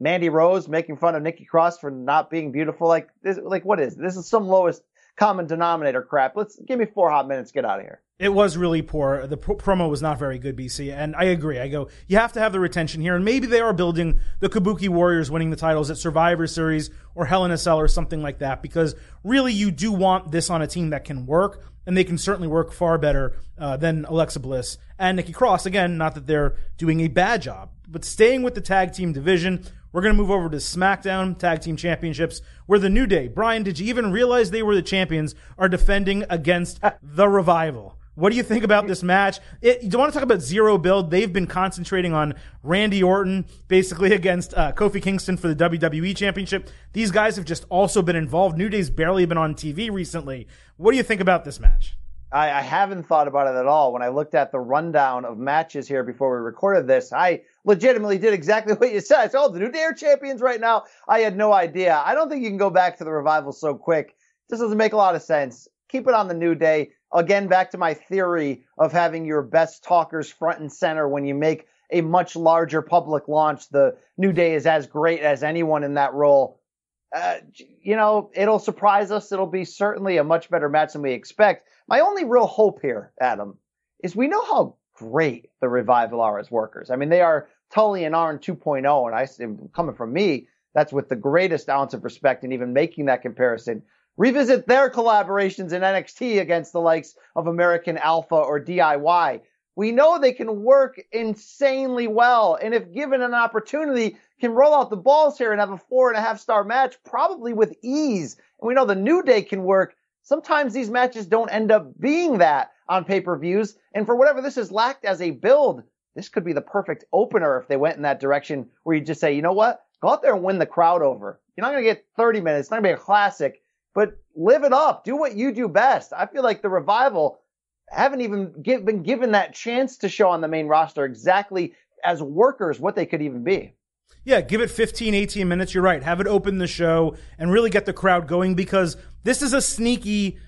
Mandy Rose making fun of Nikki Cross for not being beautiful. Like this, like what is this? Is some lowest common denominator crap. Let's give me four hot minutes. Get out of here. It was really poor. The pro- promo was not very good, BC. And I agree. I go, you have to have the retention here. And maybe they are building the Kabuki Warriors winning the titles at Survivor Series or Hell in a Cell or something like that. Because really, you do want this on a team that can work. And they can certainly work far better uh, than Alexa Bliss and Nikki Cross. Again, not that they're doing a bad job. But staying with the tag team division, we're going to move over to SmackDown Tag Team Championships, where the New Day, Brian, did you even realize they were the champions, are defending against the Revival? What do you think about this match? It, you want to talk about zero build? They've been concentrating on Randy Orton basically against uh, Kofi Kingston for the WWE Championship. These guys have just also been involved. New Day's barely been on TV recently. What do you think about this match? I, I haven't thought about it at all. When I looked at the rundown of matches here before we recorded this, I legitimately did exactly what you said. I said, oh, the New Day are champions right now. I had no idea. I don't think you can go back to the revival so quick. This doesn't make a lot of sense. Keep it on the New Day again, back to my theory of having your best talkers front and center when you make a much larger public launch. The New Day is as great as anyone in that role. Uh, you know, it'll surprise us. It'll be certainly a much better match than we expect. My only real hope here, Adam, is we know how great the Revival are as workers. I mean, they are Tully and Arn 2.0, and I coming from me, that's with the greatest ounce of respect and even making that comparison Revisit their collaborations in NXT against the likes of American Alpha or DIY. We know they can work insanely well, and if given an opportunity, can roll out the balls here and have a four and a half star match, probably with ease. And we know the New Day can work. Sometimes these matches don't end up being that on pay per views, and for whatever this has lacked as a build, this could be the perfect opener if they went in that direction where you just say, you know what? Go out there and win the crowd over. You're not going to get 30 minutes. It's not going to be a classic but live it up. Do what you do best. I feel like the revival haven't even give, been given that chance to show on the main roster exactly as workers what they could even be. Yeah, give it 15, 18 minutes. You're right. Have it open the show and really get the crowd going because this is a sneaky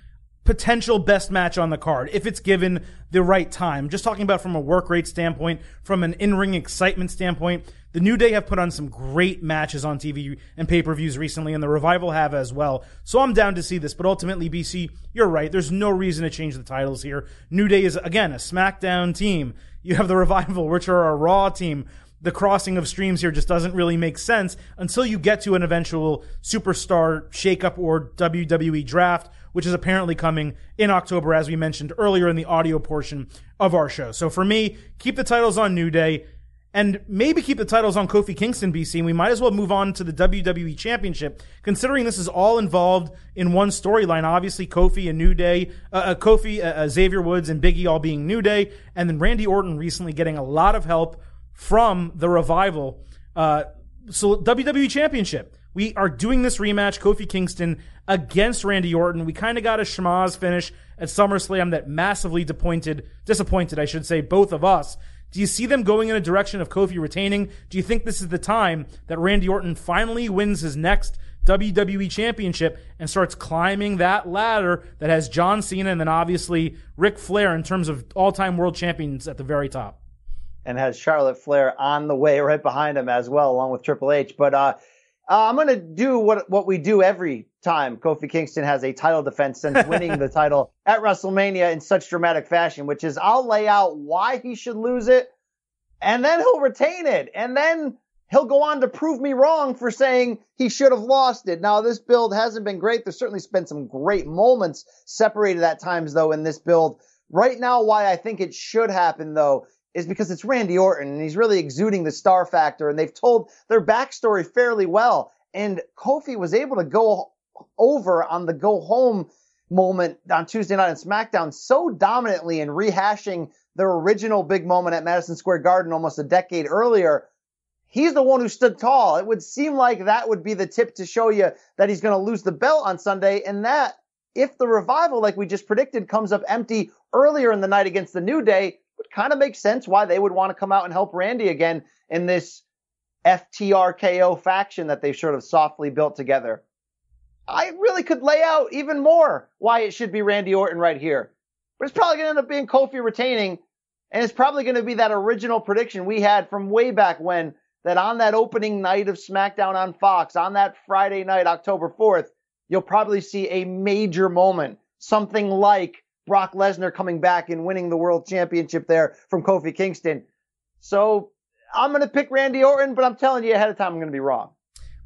potential best match on the card if it's given the right time. Just talking about from a work rate standpoint, from an in-ring excitement standpoint, the New Day have put on some great matches on TV and pay-per-views recently, and the Revival have as well. So I'm down to see this, but ultimately, BC, you're right. There's no reason to change the titles here. New Day is, again, a SmackDown team. You have the Revival, which are a Raw team the crossing of streams here just doesn't really make sense until you get to an eventual superstar shakeup or WWE draft, which is apparently coming in October, as we mentioned earlier in the audio portion of our show. So for me, keep the titles on New Day and maybe keep the titles on Kofi Kingston, BC. And we might as well move on to the WWE Championship, considering this is all involved in one storyline. Obviously, Kofi and New Day, uh, uh, Kofi, uh, uh Xavier Woods, and Biggie all being New Day, and then Randy Orton recently getting a lot of help from the revival. Uh, so WWE Championship. We are doing this rematch, Kofi Kingston against Randy Orton. We kind of got a schmozz finish at SummerSlam that massively disappointed, disappointed, I should say, both of us. Do you see them going in a direction of Kofi retaining? Do you think this is the time that Randy Orton finally wins his next WWE Championship and starts climbing that ladder that has John Cena and then obviously Ric Flair in terms of all-time world champions at the very top? and has Charlotte Flair on the way right behind him as well, along with Triple H. But uh, uh, I'm going to do what what we do every time Kofi Kingston has a title defense since winning the title at WrestleMania in such dramatic fashion, which is I'll lay out why he should lose it, and then he'll retain it, and then he'll go on to prove me wrong for saying he should have lost it. Now this build hasn't been great. There's certainly been some great moments separated at times though in this build. Right now, why I think it should happen though is because it's Randy Orton and he's really exuding the star factor and they've told their backstory fairly well. And Kofi was able to go over on the go home moment on Tuesday night on SmackDown so dominantly in rehashing their original big moment at Madison Square Garden almost a decade earlier. He's the one who stood tall. It would seem like that would be the tip to show you that he's going to lose the belt on Sunday. And that, if the revival, like we just predicted, comes up empty earlier in the night against the New Day, would kind of make sense why they would want to come out and help Randy again in this FTRKO faction that they've sort of softly built together. I really could lay out even more why it should be Randy Orton right here. But it's probably going to end up being Kofi retaining. And it's probably going to be that original prediction we had from way back when that on that opening night of SmackDown on Fox, on that Friday night, October 4th, you'll probably see a major moment. Something like Brock Lesnar coming back and winning the world championship there from Kofi Kingston. So I'm going to pick Randy Orton, but I'm telling you ahead of time, I'm going to be wrong.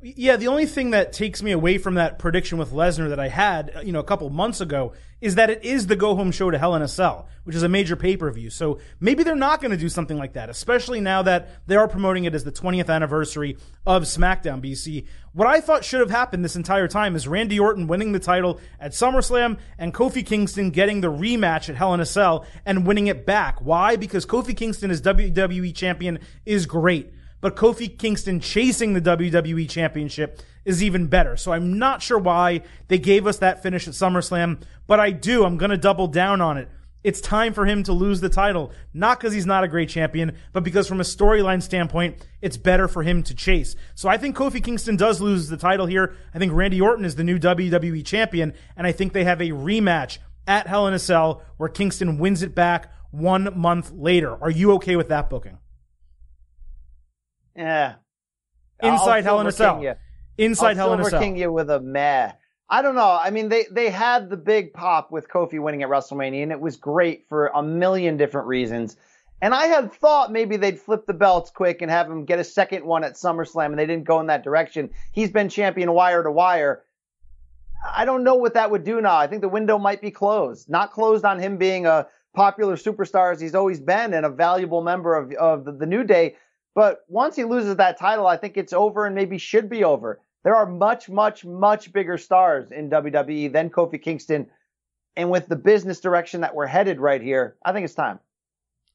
Yeah, the only thing that takes me away from that prediction with Lesnar that I had, uh, you know, a couple months ago is that it is the go home show to Hell in a Cell, which is a major pay per view. So maybe they're not going to do something like that, especially now that they are promoting it as the 20th anniversary of SmackDown BC. What I thought should have happened this entire time is Randy Orton winning the title at SummerSlam and Kofi Kingston getting the rematch at Hell in a Cell and winning it back. Why? Because Kofi Kingston as WWE champion is great but Kofi Kingston chasing the WWE Championship is even better. So I'm not sure why they gave us that finish at SummerSlam, but I do. I'm going to double down on it. It's time for him to lose the title, not because he's not a great champion, but because from a storyline standpoint, it's better for him to chase. So I think Kofi Kingston does lose the title here. I think Randy Orton is the new WWE champion, and I think they have a rematch at Hell in a Cell where Kingston wins it back one month later. Are you okay with that booking? Yeah. Inside Hell in a Cell. You. Inside I'll Hell in a Cell. King you with a meh. I don't know. I mean, they they had the big pop with Kofi winning at WrestleMania, and it was great for a million different reasons. And I had thought maybe they'd flip the belts quick and have him get a second one at SummerSlam, and they didn't go in that direction. He's been champion wire to wire. I don't know what that would do now. I think the window might be closed. Not closed on him being a popular superstar as he's always been and a valuable member of, of the, the New Day, but once he loses that title, I think it's over and maybe should be over. There are much, much, much bigger stars in WWE than Kofi Kingston. And with the business direction that we're headed right here, I think it's time.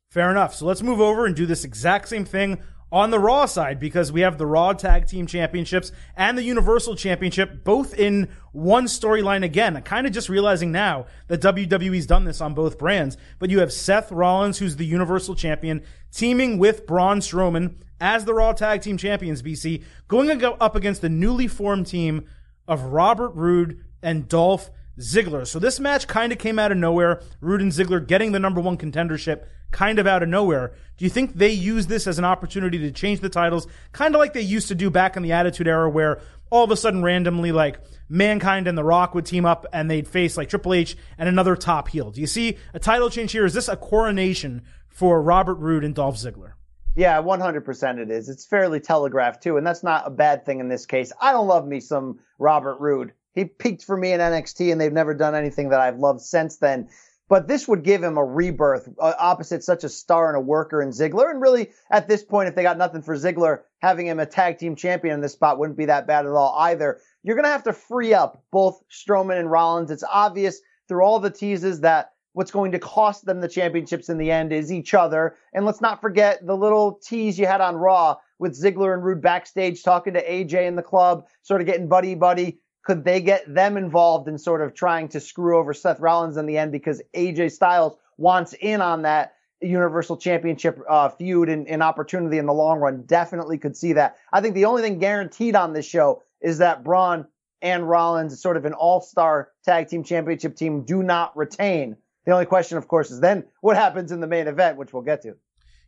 Fair enough. So let's move over and do this exact same thing on the Raw side because we have the Raw Tag Team Championships and the Universal Championship both in one storyline again. I'm kind of just realizing now that WWE's done this on both brands, but you have Seth Rollins, who's the Universal Champion, teaming with Braun Strowman as the Raw Tag Team Champions, BC, going up against the newly formed team of Robert Roode and Dolph Ziggler. So this match kind of came out of nowhere. Roode and Ziggler getting the number one contendership kind of out of nowhere. Do you think they use this as an opportunity to change the titles, kind of like they used to do back in the Attitude Era, where all of a sudden, randomly, like Mankind and The Rock would team up and they'd face like Triple H and another top heel? Do you see a title change here? Is this a coronation for Robert Roode and Dolph Ziggler? Yeah, 100% it is. It's fairly telegraphed too, and that's not a bad thing in this case. I don't love me some Robert Roode. He peaked for me in NXT, and they've never done anything that I've loved since then. But this would give him a rebirth uh, opposite such a star and a worker in Ziggler. And really, at this point, if they got nothing for Ziggler, having him a tag team champion in this spot wouldn't be that bad at all either. You're going to have to free up both Strowman and Rollins. It's obvious through all the teases that what's going to cost them the championships in the end is each other. And let's not forget the little tease you had on Raw with Ziggler and Roode backstage talking to AJ in the club, sort of getting buddy buddy could they get them involved in sort of trying to screw over Seth Rollins in the end because AJ Styles wants in on that Universal Championship uh, feud and, and opportunity in the long run? Definitely could see that. I think the only thing guaranteed on this show is that Braun and Rollins, sort of an all-star tag team championship team, do not retain. The only question, of course, is then what happens in the main event, which we'll get to.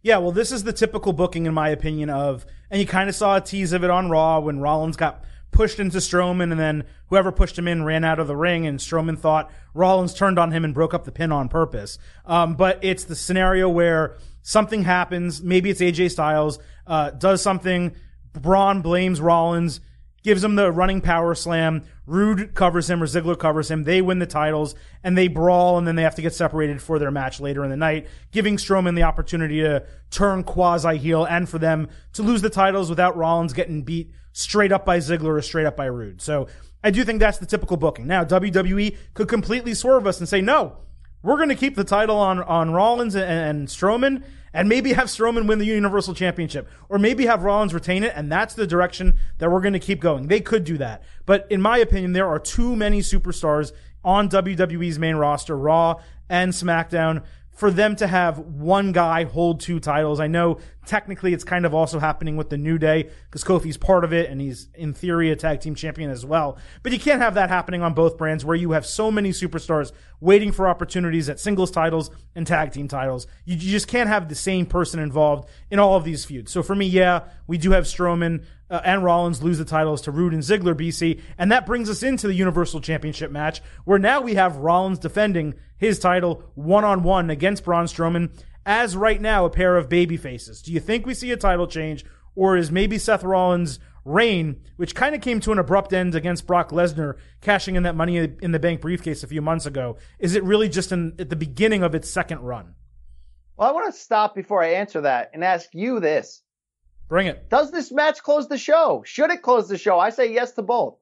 Yeah, well, this is the typical booking, in my opinion, of, and you kind of saw a tease of it on Raw when Rollins got pushed into Strowman, and then whoever pushed him in ran out of the ring, and Strowman thought Rollins turned on him and broke up the pin on purpose. Um, but it's the scenario where something happens. Maybe it's AJ Styles uh, does something. Braun blames Rollins, gives him the running power slam. Roode covers him or Ziggler covers him. They win the titles and they brawl, and then they have to get separated for their match later in the night, giving Strowman the opportunity to turn quasi heel and for them to lose the titles without Rollins getting beat straight up by Ziggler or straight up by Roode. So I do think that's the typical booking. Now, WWE could completely swerve us and say, no, we're going to keep the title on, on Rollins and, and Strowman and maybe have Strowman win the Universal Championship or maybe have Rollins retain it. And that's the direction that we're going to keep going. They could do that. But in my opinion, there are too many superstars on WWE's main roster, Raw and SmackDown, for them to have one guy hold two titles. I know technically it's kind of also happening with the New Day because Kofi's part of it and he's in theory a tag team champion as well. But you can't have that happening on both brands where you have so many superstars waiting for opportunities at singles titles and tag team titles. You, you just can't have the same person involved in all of these feuds. So for me, yeah, we do have Strowman uh, and Rollins lose the titles to Roode and Ziggler, BC. And that brings us into the Universal Championship match where now we have Rollins defending his title one on one against Braun Strowman as right now a pair of baby faces. Do you think we see a title change or is maybe Seth Rollins' reign, which kind of came to an abrupt end against Brock Lesnar, cashing in that money in the bank briefcase a few months ago, is it really just in, at the beginning of its second run? Well, I want to stop before I answer that and ask you this. Bring it. Does this match close the show? Should it close the show? I say yes to both.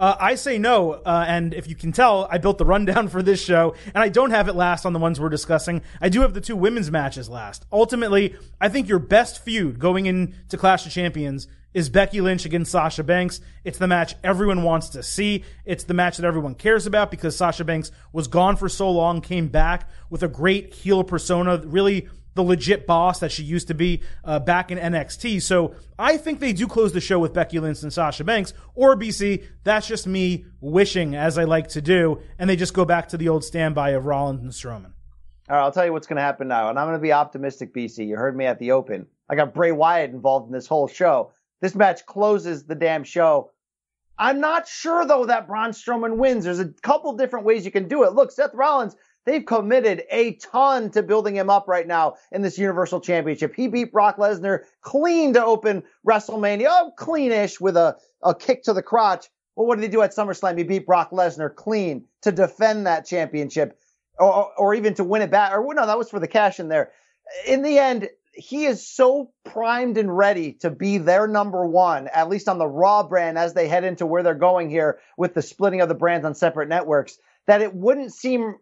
Uh, I say no, uh, and if you can tell, I built the rundown for this show, and I don't have it last on the ones we're discussing. I do have the two women's matches last. Ultimately, I think your best feud going into Clash of Champions is Becky Lynch against Sasha Banks. It's the match everyone wants to see. It's the match that everyone cares about because Sasha Banks was gone for so long, came back with a great heel persona, really the legit boss that she used to be uh, back in NXT. So I think they do close the show with Becky Lynch and Sasha Banks, or BC. That's just me wishing, as I like to do, and they just go back to the old standby of Rollins and Strowman. All right, I'll tell you what's going to happen now, and I'm going to be optimistic, BC. You heard me at the open. I got Bray Wyatt involved in this whole show. This match closes the damn show. I'm not sure though that Braun Strowman wins. There's a couple different ways you can do it. Look, Seth Rollins They've committed a ton to building him up right now in this Universal Championship. He beat Brock Lesnar clean to open WrestleMania, oh, cleanish with a, a kick to the crotch. Well, what did he do at SummerSlam? He beat Brock Lesnar clean to defend that championship or, or even to win it back. Or no, that was for the cash in there. In the end, he is so primed and ready to be their number one, at least on the Raw brand as they head into where they're going here with the splitting of the brands on separate networks, that it wouldn't seem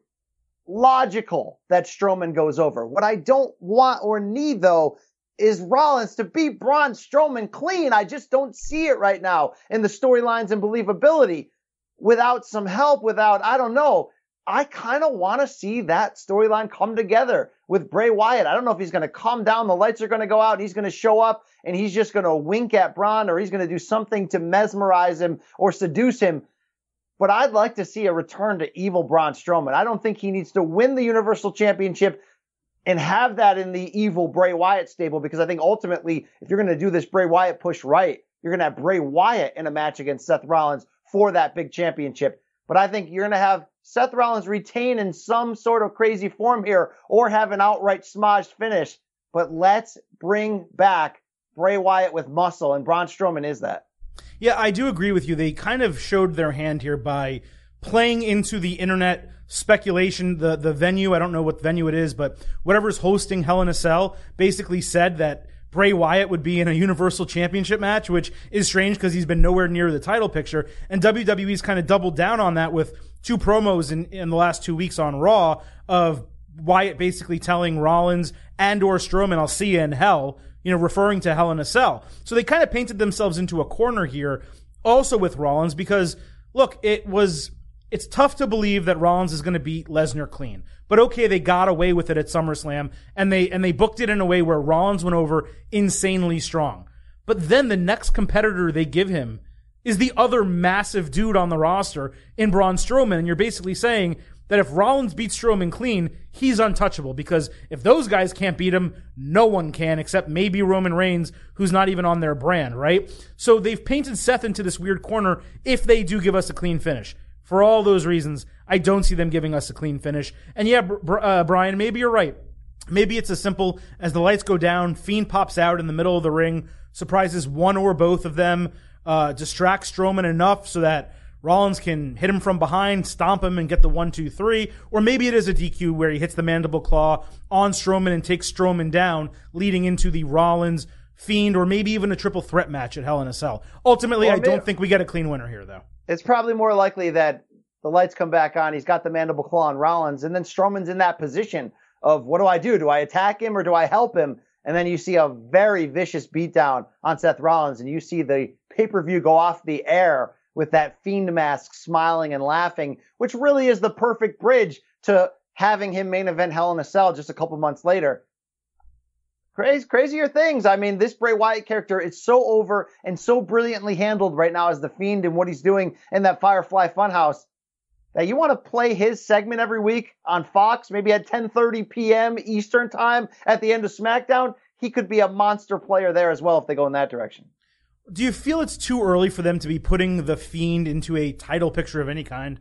logical that Strowman goes over. What I don't want or need though is Rollins to beat Braun Strowman clean. I just don't see it right now in the storylines and believability without some help, without, I don't know. I kind of want to see that storyline come together with Bray Wyatt. I don't know if he's going to calm down, the lights are going to go out, and he's going to show up and he's just going to wink at Braun or he's going to do something to mesmerize him or seduce him. But I'd like to see a return to evil Braun Strowman. I don't think he needs to win the Universal Championship and have that in the evil Bray Wyatt stable because I think ultimately, if you're going to do this Bray Wyatt push right, you're going to have Bray Wyatt in a match against Seth Rollins for that big championship. But I think you're going to have Seth Rollins retain in some sort of crazy form here or have an outright smudged finish. But let's bring back Bray Wyatt with muscle, and Braun Strowman is that. Yeah, I do agree with you. They kind of showed their hand here by playing into the internet speculation. The the venue, I don't know what venue it is, but whatever's hosting Hell in a Cell basically said that Bray Wyatt would be in a Universal Championship match, which is strange because he's been nowhere near the title picture. And WWE's kind of doubled down on that with two promos in, in the last two weeks on Raw of Wyatt basically telling Rollins and or Strowman, I'll see you in hell, you know, referring to Hell in a Cell. So they kind of painted themselves into a corner here also with Rollins because look, it was it's tough to believe that Rollins is going to beat Lesnar clean. But okay, they got away with it at SummerSlam and they and they booked it in a way where Rollins went over insanely strong. But then the next competitor they give him is the other massive dude on the roster in Braun Strowman and you're basically saying that if Rollins beats Strowman clean, he's untouchable because if those guys can't beat him, no one can except maybe Roman Reigns, who's not even on their brand, right? So they've painted Seth into this weird corner if they do give us a clean finish. For all those reasons, I don't see them giving us a clean finish. And yeah, uh, Brian, maybe you're right. Maybe it's as simple as the lights go down, Fiend pops out in the middle of the ring, surprises one or both of them, uh, distracts Strowman enough so that Rollins can hit him from behind, stomp him, and get the one, two, three. Or maybe it is a DQ where he hits the mandible claw on Strowman and takes Strowman down, leading into the Rollins Fiend, or maybe even a triple threat match at Hell in a Cell. Ultimately, I don't think we get a clean winner here, though it's probably more likely that the lights come back on. He's got the mandible claw on Rollins, and then Strowman's in that position of what do I do? Do I attack him or do I help him? And then you see a very vicious beatdown on Seth Rollins, and you see the pay per view go off the air with that fiend mask smiling and laughing, which really is the perfect bridge to having him main event Hell in a Cell just a couple months later. Crazy, crazier things. I mean, this Bray Wyatt character is so over and so brilliantly handled right now as the Fiend and what he's doing in that Firefly Funhouse that you want to play his segment every week on Fox, maybe at 10:30 p.m. Eastern time at the end of SmackDown. He could be a monster player there as well if they go in that direction. Do you feel it's too early for them to be putting the Fiend into a title picture of any kind?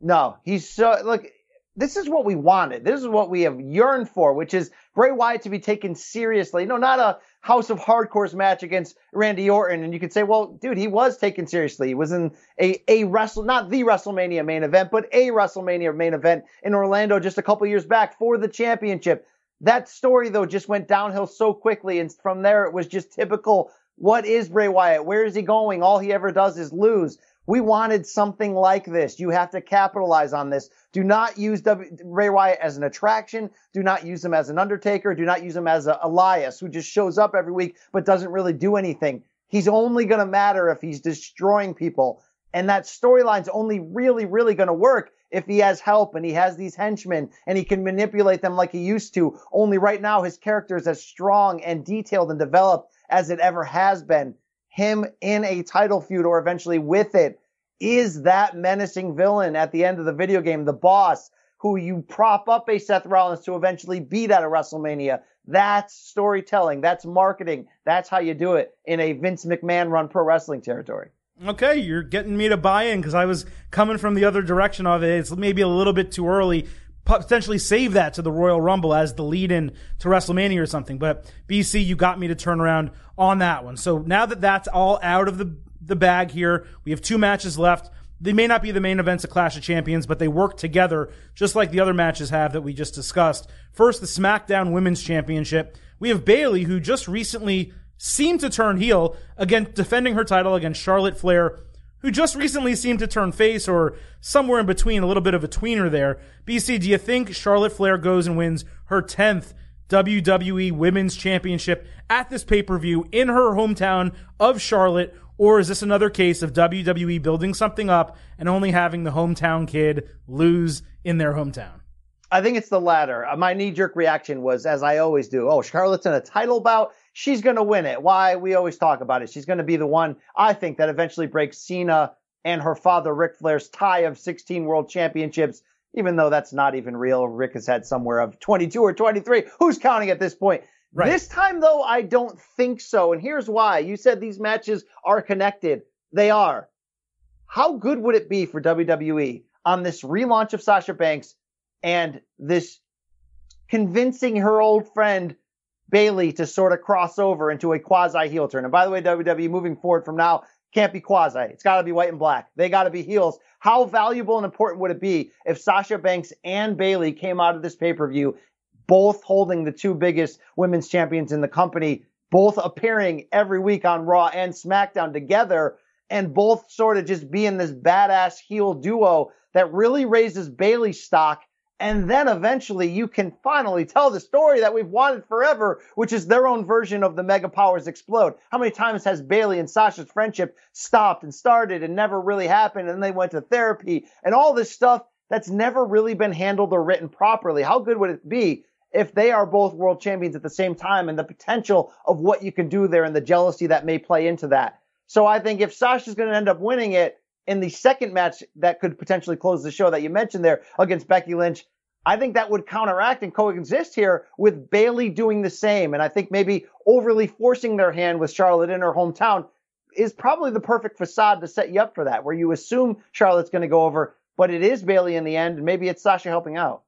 No, he's so look this is what we wanted. This is what we have yearned for, which is Bray Wyatt to be taken seriously. No, not a House of Horrors match against Randy Orton. And you could say, well, dude, he was taken seriously. He was in a, a wrestle, not the WrestleMania main event, but a WrestleMania main event in Orlando just a couple years back for the championship. That story, though, just went downhill so quickly. And from there, it was just typical. What is Bray Wyatt? Where is he going? All he ever does is lose. We wanted something like this. You have to capitalize on this. Do not use w- Bray Wyatt as an attraction. Do not use him as an Undertaker. Do not use him as a Elias who just shows up every week but doesn't really do anything. He's only going to matter if he's destroying people. And that storyline's only really, really going to work if he has help and he has these henchmen and he can manipulate them like he used to. Only right now his character is as strong and detailed and developed as it ever has been him in a title feud or eventually with it is that menacing villain at the end of the video game, the boss who you prop up a Seth Rollins to eventually beat at a WrestleMania. That's storytelling. That's marketing. That's how you do it in a Vince McMahon run pro wrestling territory. Okay, you're getting me to buy in because I was coming from the other direction of it. It's maybe a little bit too early. Potentially save that to the Royal Rumble as the lead in to WrestleMania or something. But BC, you got me to turn around on that one. So now that that's all out of the, the bag here, we have two matches left. They may not be the main events of Clash of Champions, but they work together just like the other matches have that we just discussed. First, the SmackDown Women's Championship. We have Bayley, who just recently seemed to turn heel again, defending her title against Charlotte Flair, who just recently seemed to turn face or somewhere in between, a little bit of a tweener there. BC, do you think Charlotte Flair goes and wins her 10th WWE Women's Championship at this pay per view in her hometown of Charlotte? Or is this another case of WWE building something up and only having the hometown kid lose in their hometown? I think it's the latter. Uh, my knee jerk reaction was, as I always do, oh, Charlotte's in a title bout. She's going to win it. Why? We always talk about it. She's going to be the one, I think, that eventually breaks Cena and her father Ric Flair's tie of 16 world championships, even though that's not even real. Ric has had somewhere of 22 or 23. Who's counting at this point? Right. This time, though, I don't think so. And here's why. You said these matches are connected. They are. How good would it be for WWE on this relaunch of Sasha Banks and this convincing her old friend Bayley to sort of cross over into a quasi heel turn? And by the way, WWE moving forward from now can't be quasi. It's got to be white and black. They got to be heels. How valuable and important would it be if Sasha Banks and Bayley came out of this pay per view both holding the two biggest women's champions in the company, both appearing every week on Raw and SmackDown together, and both sort of just being this badass heel duo that really raises Bayley's stock. And then eventually you can finally tell the story that we've wanted forever, which is their own version of the Mega Powers Explode. How many times has Bayley and Sasha's friendship stopped and started and never really happened? And they went to therapy and all this stuff that's never really been handled or written properly. How good would it be if they are both world champions at the same time and the potential of what you can do there and the jealousy that may play into that. So I think if Sasha's going to end up winning it in the second match that could potentially close the show that you mentioned there against Becky Lynch, I think that would counteract and coexist here with Bayley doing the same. And I think maybe overly forcing their hand with Charlotte in her hometown is probably the perfect facade to set you up for that, where you assume Charlotte's going to go over, but it is Bayley in the end, and maybe it's Sasha helping out.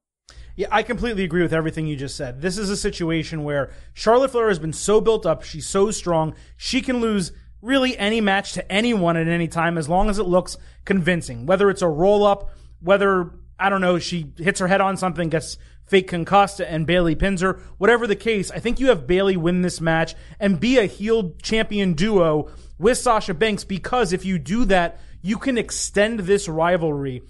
Yeah, I completely agree with everything you just said. This is a situation where Charlotte Flair has been so built up, she's so strong, she can lose really any match to anyone at any time as long as it looks convincing. Whether it's a roll up, whether I don't know, she hits her head on something, gets fake concussed, and Bayley pins her. Whatever the case, I think you have Bayley win this match and be a heel champion duo with Sasha Banks because if you do that, you can extend this rivalry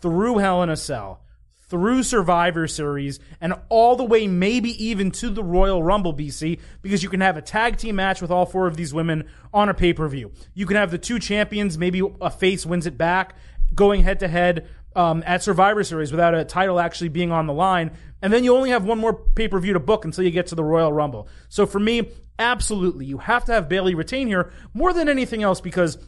through Hell in a Cell through Survivor Series and all the way maybe even to the Royal Rumble BC because you can have a tag team match with all four of these women on a pay-per-view. You can have the two champions, maybe a face wins it back, going head to head Um, at Survivor Series without a title actually being on the line. And then you only have one more pay-per-view to book until you get to the Royal Rumble. So for me, absolutely, you have to have Bayley retain here more than anything else because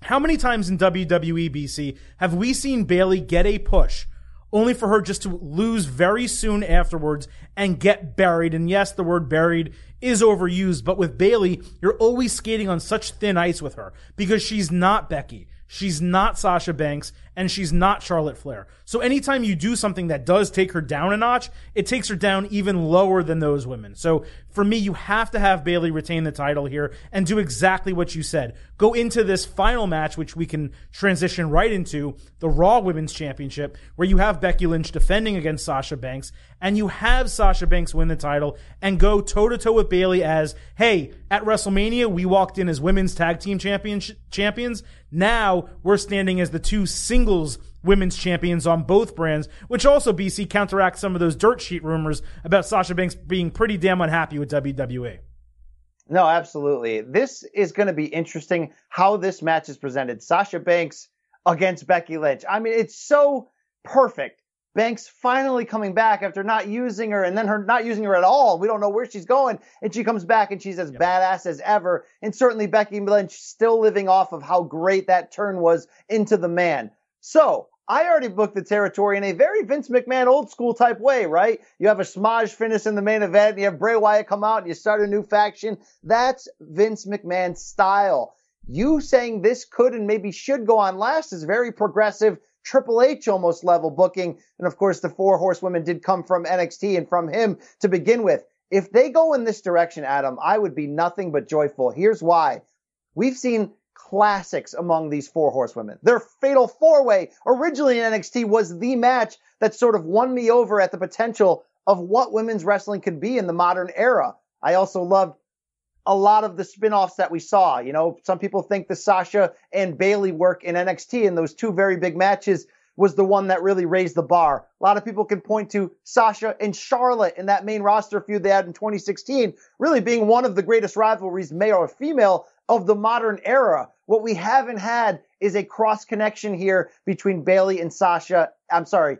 how many times in WWE BC have we seen Bayley get a push only for her just to lose very soon afterwards and get buried. And yes, the word buried is overused, but with Bayley, you're always skating on such thin ice with her because she's not Becky. She's not Sasha Banks and she's not Charlotte Flair. So anytime you do something that does take her down a notch, it takes her down even lower than those women. So for me, you have to have Bayley retain the title here and do exactly what you said. Go into this final match, which we can transition right into the Raw Women's Championship, where you have Becky Lynch defending against Sasha Banks, and you have Sasha Banks win the title and go toe to toe with Bayley as, hey, at WrestleMania, we walked in as women's tag team champions. Now we're standing as the two singles women's champions on both brands, which also BC counteracts some of those dirt sheet rumors about Sasha Banks being pretty damn unhappy with WWE. No, absolutely. This is going to be interesting how this match is presented. Sasha Banks against Becky Lynch. I mean, it's so perfect. Banks finally coming back after not using her and then her not using her at all. We don't know where she's going. And she comes back and she's as yep. badass as ever. And certainly Becky Lynch still living off of how great that turn was into the man. So I already booked the territory in a very Vince McMahon old school type way, right? You have a schmozz finish in the main event, you have Bray Wyatt come out and you start a new faction. That's Vince McMahon style. You saying this could and maybe should go on last is very progressive, Triple H almost level booking. And of course, the four horsewomen did come from NXT and from him to begin with. If they go in this direction, Adam, I would be nothing but joyful. Here's why. We've seen classics among these four horsewomen. Their fatal four way originally in NXT was the match that sort of won me over at the potential of what women's wrestling could be in the modern era. I also loved a lot of the spin-offs that we saw. You know, some people think the Sasha and Bayley work in NXT and those two very big matches was the one that really raised the bar. A lot of people can point to Sasha and Charlotte in that main roster feud they had in 2016, really being one of the greatest rivalries, male or female, of the modern era. What we haven't had is a cross connection here between Bayley and Sasha. I'm sorry,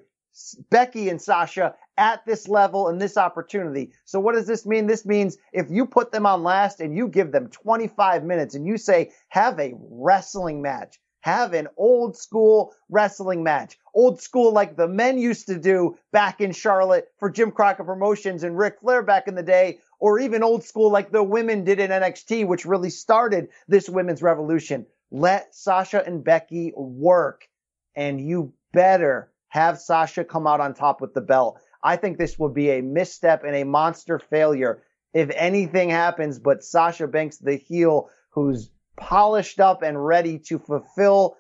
Becky and Sasha at this level and this opportunity. So what does this mean? This means if you put them on last and you give them 25 minutes and you say, have a wrestling match, have an old school wrestling match. Old school like the men used to do back in Charlotte for Jim Crockett Promotions and Ric Flair back in the day, or even old school like the women did in NXT, which really started this women's revolution. Let Sasha and Becky work and you better have Sasha come out on top with the belt. I think this will be a misstep and a monster failure if anything happens, but Sasha Banks, the heel who's polished up and ready to fulfill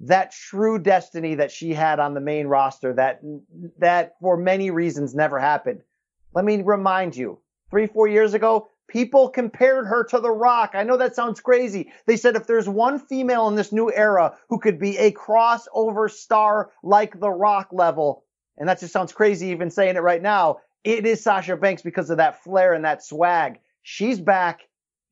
that true destiny that she had on the main roster that, that for many reasons never happened. Let me remind you, three, four years ago, people compared her to The Rock. I know that sounds crazy. They said if there's one female in this new era who could be a crossover star like The Rock level, and that just sounds crazy even saying it right now, it is Sasha Banks because of that flair and that swag. She's back.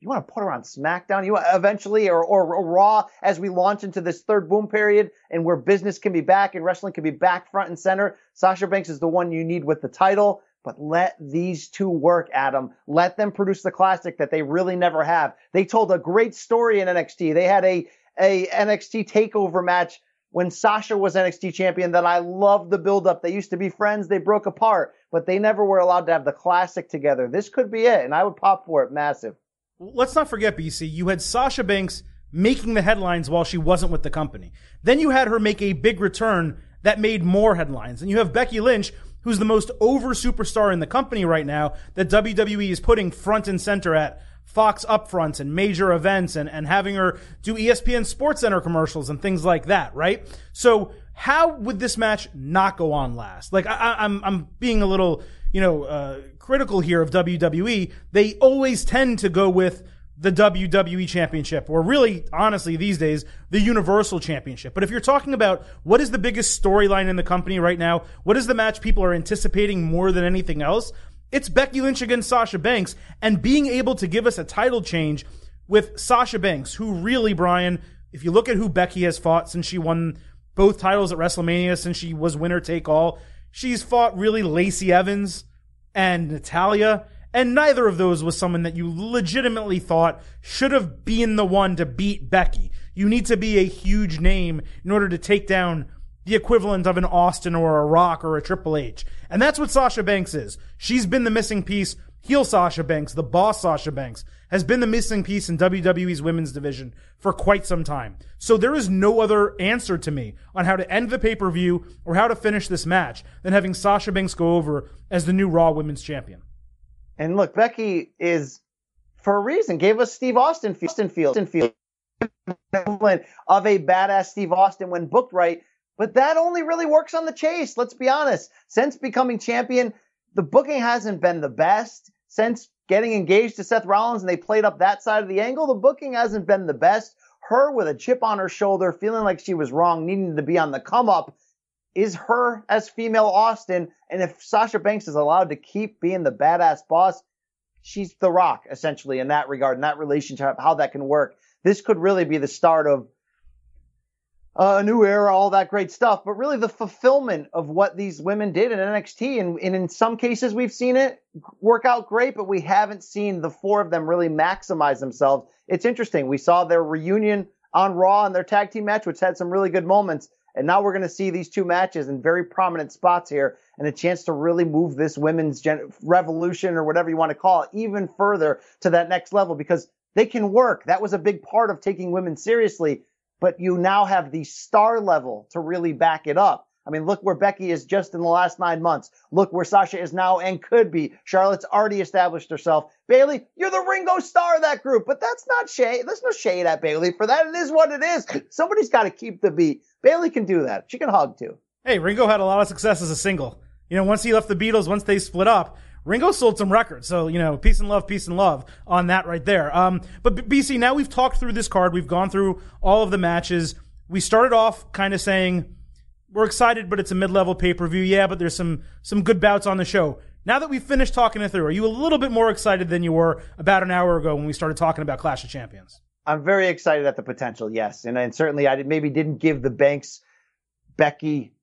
You want to put her on SmackDown? You eventually, or, or, or Raw as we launch into this third boom period and where business can be back and wrestling can be back front and center. Sasha Banks is the one you need with the title. But let these two work, Adam. Let them produce the classic that they really never have. They told a great story in NXT. They had a, a NXT takeover match when Sasha was NXT champion that I loved the build up. They used to be friends. They broke apart, but they never were allowed to have the classic together. This could be it. And I would pop for it massive. Let's not forget, BC, you had Sasha Banks making the headlines while she wasn't with the company. Then you had her make a big return that made more headlines. And you have Becky Lynch, who's the most over superstar in the company right now that WWE is putting front and center at Fox upfronts and major events and, and having her do ESPN Sports Center commercials and things like that, right? So how would this match not go on last? Like I, am I'm, I'm being a little, you know, uh, critical here of WWE. They always tend to go with the WWE Championship, or really, honestly, these days, the Universal Championship. But if you're talking about what is the biggest storyline in the company right now, what is the match people are anticipating more than anything else? It's Becky Lynch against Sasha Banks, and being able to give us a title change with Sasha Banks, who really, Brian, if you look at who Becky has fought since she won both titles at WrestleMania, since she was winner take all, she's fought really Lacey Evans and Natalya and neither of those was someone that you legitimately thought should have been the one to beat Becky. You need to be a huge name in order to take down the equivalent of an Austin or a Rock or a Triple H. And that's what Sasha Banks is. She's been the missing piece. Heel Sasha Banks, the boss Sasha Banks, has been the missing piece in WWE's women's division for quite some time. So there is no other answer to me on how to end the pay per view or how to finish this match than having Sasha Banks go over as the new Raw Women's Champion. And look, Becky is for a reason gave us Steve Austin Austin Field Field of a badass Steve Austin when booked right. But that only really works on the chase. Let's be honest. Since becoming champion, the booking hasn't been the best. Since getting engaged to Seth Rollins and they played up that side of the angle, the booking hasn't been the best. Her with a chip on her shoulder, feeling like she was wrong, needing to be on the come up is her as female Austin. And if Sasha Banks is allowed to keep being the badass boss, she's the rock essentially in that regard, in that relationship, how that can work. This could really be the start of uh, a new era, all that great stuff, but really the fulfillment of what these women did in NXT. And, and in some cases, we've seen it work out great, but we haven't seen the four of them really maximize themselves. It's interesting. We saw their reunion on Raw and their tag team match, which had some really good moments. And now we're going to see these two matches in very prominent spots here and a chance to really move this women's gen- revolution or whatever you want to call it even further to that next level because they can work. That was a big part of taking women seriously, but you now have the star level to really back it up. I mean, look where Becky is just in the last nine months. Look where Sasha is now and could be. Charlotte's already established herself. Bayley, you're the Ringo Starr of that group, but that's not shade. There's no shade at Bayley for that. It is what it is. Somebody's got to keep the beat. Bayley can do that. She can hug too. Hey, Ringo had a lot of success as a single. You know, once he left the Beatles, once they split up, Ringo sold some records. So, you know, peace and love, peace and love on that right there. Um, but BC, now we've talked through this card. We've gone through all of the matches. We started off kind of saying, we're excited, but it's a mid-level pay-per-view. Yeah, but there's some some good bouts on the show. Now that we've finished talking it through, are you a little bit more excited than you were about an hour ago when we started talking about Clash of Champions? I'm very excited at the potential, yes, and, and certainly I did, maybe didn't give the Banks Becky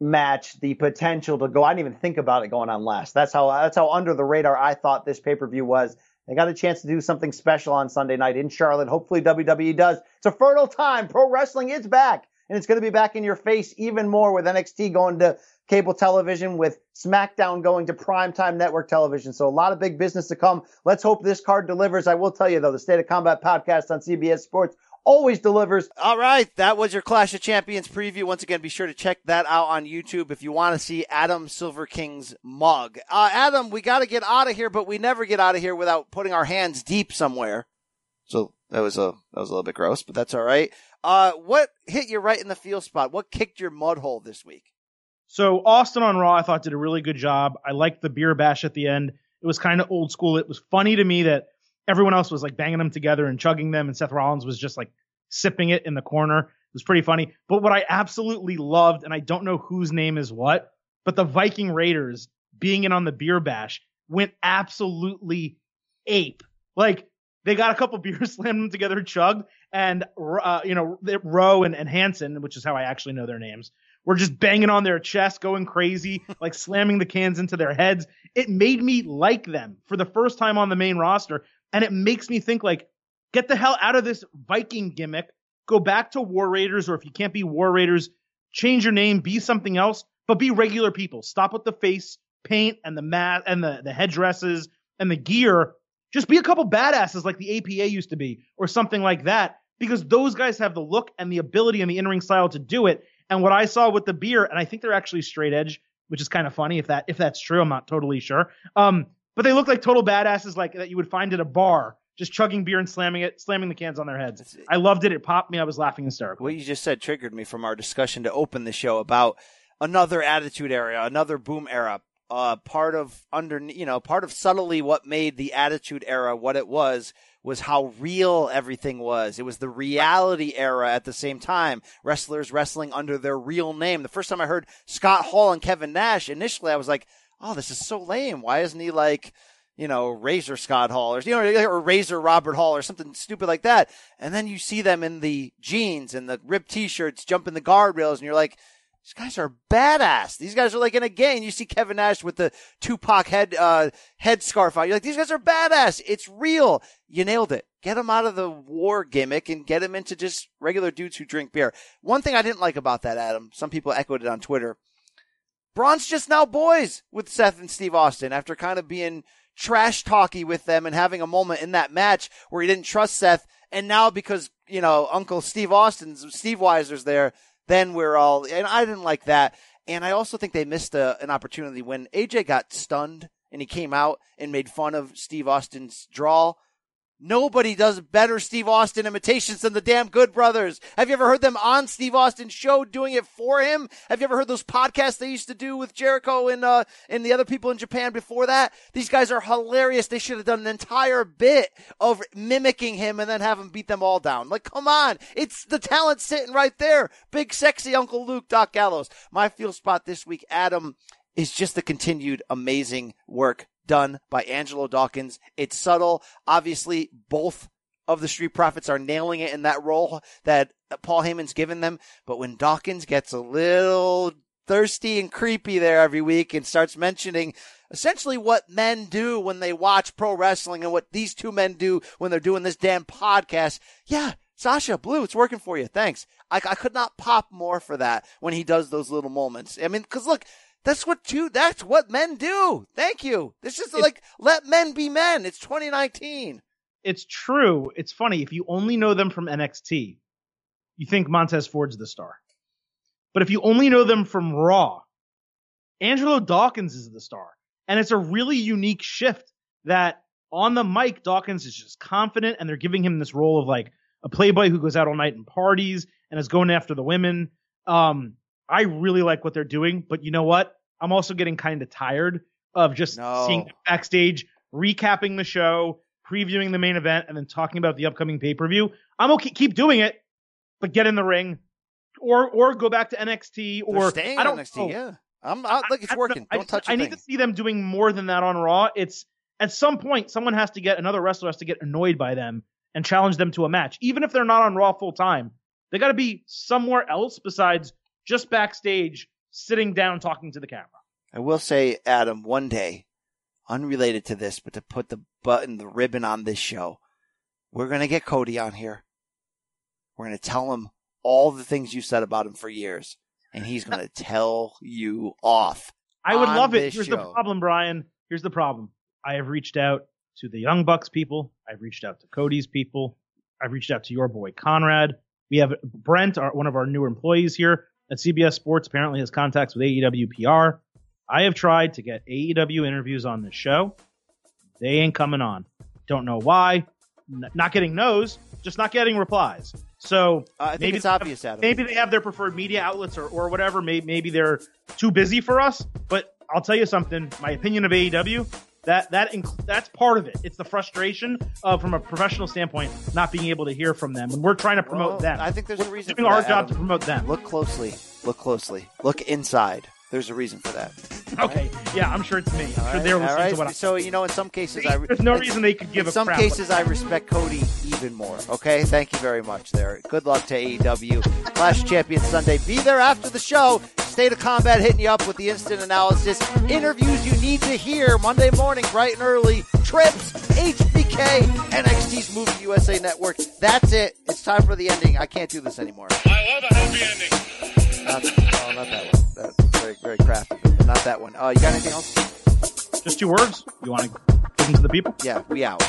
match the potential to go. I didn't even think about it going on last. That's how that's how under the radar I thought this pay per view was. They got a chance to do something special on Sunday night in Charlotte. Hopefully WWE does. It's a fertile time. Pro wrestling is back and it's going to be back in your face even more with NXT going to cable television with SmackDown going to primetime network television. So a lot of big business to come. Let's hope this card delivers. I will tell you though, the State of Combat podcast on CBS Sports always delivers. All right, that was your Clash of Champions preview. Once again, be sure to check that out on YouTube if you want to see Adam Silverstein's mug. Uh, Adam, we got to get out of here, but we never get out of here without putting our hands deep somewhere. So that was a that was a little bit gross, but that's all right. Uh, what hit you right in the field spot? What kicked your mud hole this week? So Austin on Raw, I thought did a really good job. I liked the beer bash at the end. It was kind of old school. It was funny to me that everyone else was like banging them together and chugging them, and Seth Rollins was just like sipping it in the corner. It was pretty funny. But what I absolutely loved, and I don't know whose name is what, but the Viking Raiders being in on the beer bash went absolutely ape. Like they got a couple beers, slammed them together, chugged, and uh, you know Rowe and, and Hanson, which is how I actually know their names, were just banging on their chest, going crazy, like slamming the cans into their heads. It made me like them for the first time on the main roster, and it makes me think like, get the hell out of this Viking gimmick, go back to War Raiders, or if you can't be War Raiders, change your name, be something else, but be regular people. Stop with the face paint and the mat and the the headdresses and the gear. Just be a couple badasses like the APA used to be, or something like that, because those guys have the look and the ability and the in ring style to do it. And what I saw with the beer, and I think they're actually straight edge, which is kind of funny if that if that's true. I'm not totally sure. Um, but they look like total badasses, like that you would find at a bar, just chugging beer and slamming it, slamming the cans on their heads. I loved it. It popped me. I was laughing hysterically. What you just said triggered me from our discussion to open the show about another attitude era, another boom era. Uh, part of under, you know, part of subtly what made the attitude era what it was was how real everything was. It was the reality era at the same time. Wrestlers wrestling under their real name. The first time I heard Scott Hall and Kevin Nash, initially I was like, oh, this is so lame. Why isn't he like, you know, Razor Scott Hall or, you know, or Razor Robert Hall or something stupid like that. And then you see them in the jeans and the ripped t-shirts jumping the guardrails and you're like, these guys are badass. These guys are like in a gang. You see Kevin Nash with the Tupac head uh, head scarf on. You're like, these guys are badass. It's real. You nailed it. Get them out of the war gimmick and get them into just regular dudes who drink beer. One thing I didn't like about that, Adam. Some people echoed it on Twitter. Braun's just now boys with Seth and Steve Austin after kind of being trash talky with them and having a moment in that match where he didn't trust Seth. And now because, you know, Uncle Steve Austin's, Steve Weiser's there, then we're all, and I didn't like that. And I also think they missed a, an opportunity when AJ got stunned and he came out and made fun of Steve Austin's draw. Nobody does better Steve Austin imitations than the damn Good Brothers. Have you ever heard them on Steve Austin's show doing it for him? Have you ever heard those podcasts they used to do with Jericho and uh and the other people in Japan before that? These guys are hilarious. They should have done an entire bit of mimicking him and then have him beat them all down. Like, come on, it's the talent sitting right there. Big sexy Uncle Luke, Doc Gallows. My field spot this week, Adam, is just the continued amazing work done by Angelo Dawkins. It's subtle. Obviously, both of the Street Profits are nailing it in that role that Paul Heyman's given them. But when Dawkins gets a little thirsty and creepy there every week and starts mentioning essentially what men do when they watch pro wrestling and what these two men do when they're doing this damn podcast. Yeah. Sasha, Blue, it's working for you. Thanks. I, I could not pop more for that when he does those little moments. I mean, cause look, that's what two, that's what men do. Thank you. This is like, let men be men. It's 2019. It's true. It's funny. If you only know them from NXT, you think Montez Ford's the star. But if you only know them from Raw, Angelo Dawkins is the star. And it's a really unique shift that on the mic, Dawkins is just confident and they're giving him this role of like a playboy who goes out all night and parties and is going after the women. Um, I really like what they're doing, but you know what? I'm also getting kind of tired of just No. seeing backstage, recapping the show, previewing the main event, and then talking about the upcoming pay per view. I'm okay, keep doing it, but get in the ring, or or go back to NXT, or staying I don't NXT. know. Yeah. I'm, I, look, it's I- I working. I Don't touch a I need to see them doing more than that on Raw. It's at some point someone has to get another wrestler has to get annoyed by them and challenge them to a match, even if they're not on Raw full time. They got to be somewhere else besides just backstage, sitting down talking to the camera. I will say, Adam, one day, unrelated to this, but to put the button, the ribbon on this show. We're going to get Cody on here. We're going to tell him all the things you said about him for years, and he's going to tell you off. I would love it. Here's the problem, Brian. Here's the problem. I have reached out to the Young Bucks people. I've reached out to Cody's people. I've reached out to your boy Conrad. We have Brent, our, one of our newer employees here at CBS Sports, apparently has contacts with AEW PR. I have tried to get AEW interviews on this show. They ain't coming on. Don't know why. N- not getting no's, just not getting replies. So Uh, I think maybe it's they have- obvious, Adam. Maybe they have their preferred media outlets or, or whatever. Maybe, maybe they're too busy for us. But I'll tell you something. My opinion of AEW that that inc- that's part of it. It's the frustration of, from a professional standpoint, not being able to hear from them, and we're trying to promote Well, them. I think there's a We're reason doing our that, job Adam. to promote them. Look closely. Look closely. Look inside. There's a reason for that. okay, yeah, I'm sure it's me. I'm sure All right, they're listening right. to what I'm So you know, in some cases, I There's no reason they could give in a some crap. cases, I respect Cody even more. Okay, thank you very much. There. Good luck to AEW Clash Champion Sunday. Be there after the show. State of Combat hitting you up with the instant analysis, interviews you need to hear Monday morning, bright and early. Trips, HBK, NXT's Movie USA Network. That's it. It's time for the ending. I can't do this anymore. I love a happy ending. Not, oh, not that one. That's very, very crafty, but not that one. Uh, you got anything else? Just two words. You want to give them to the people? Yeah, we out.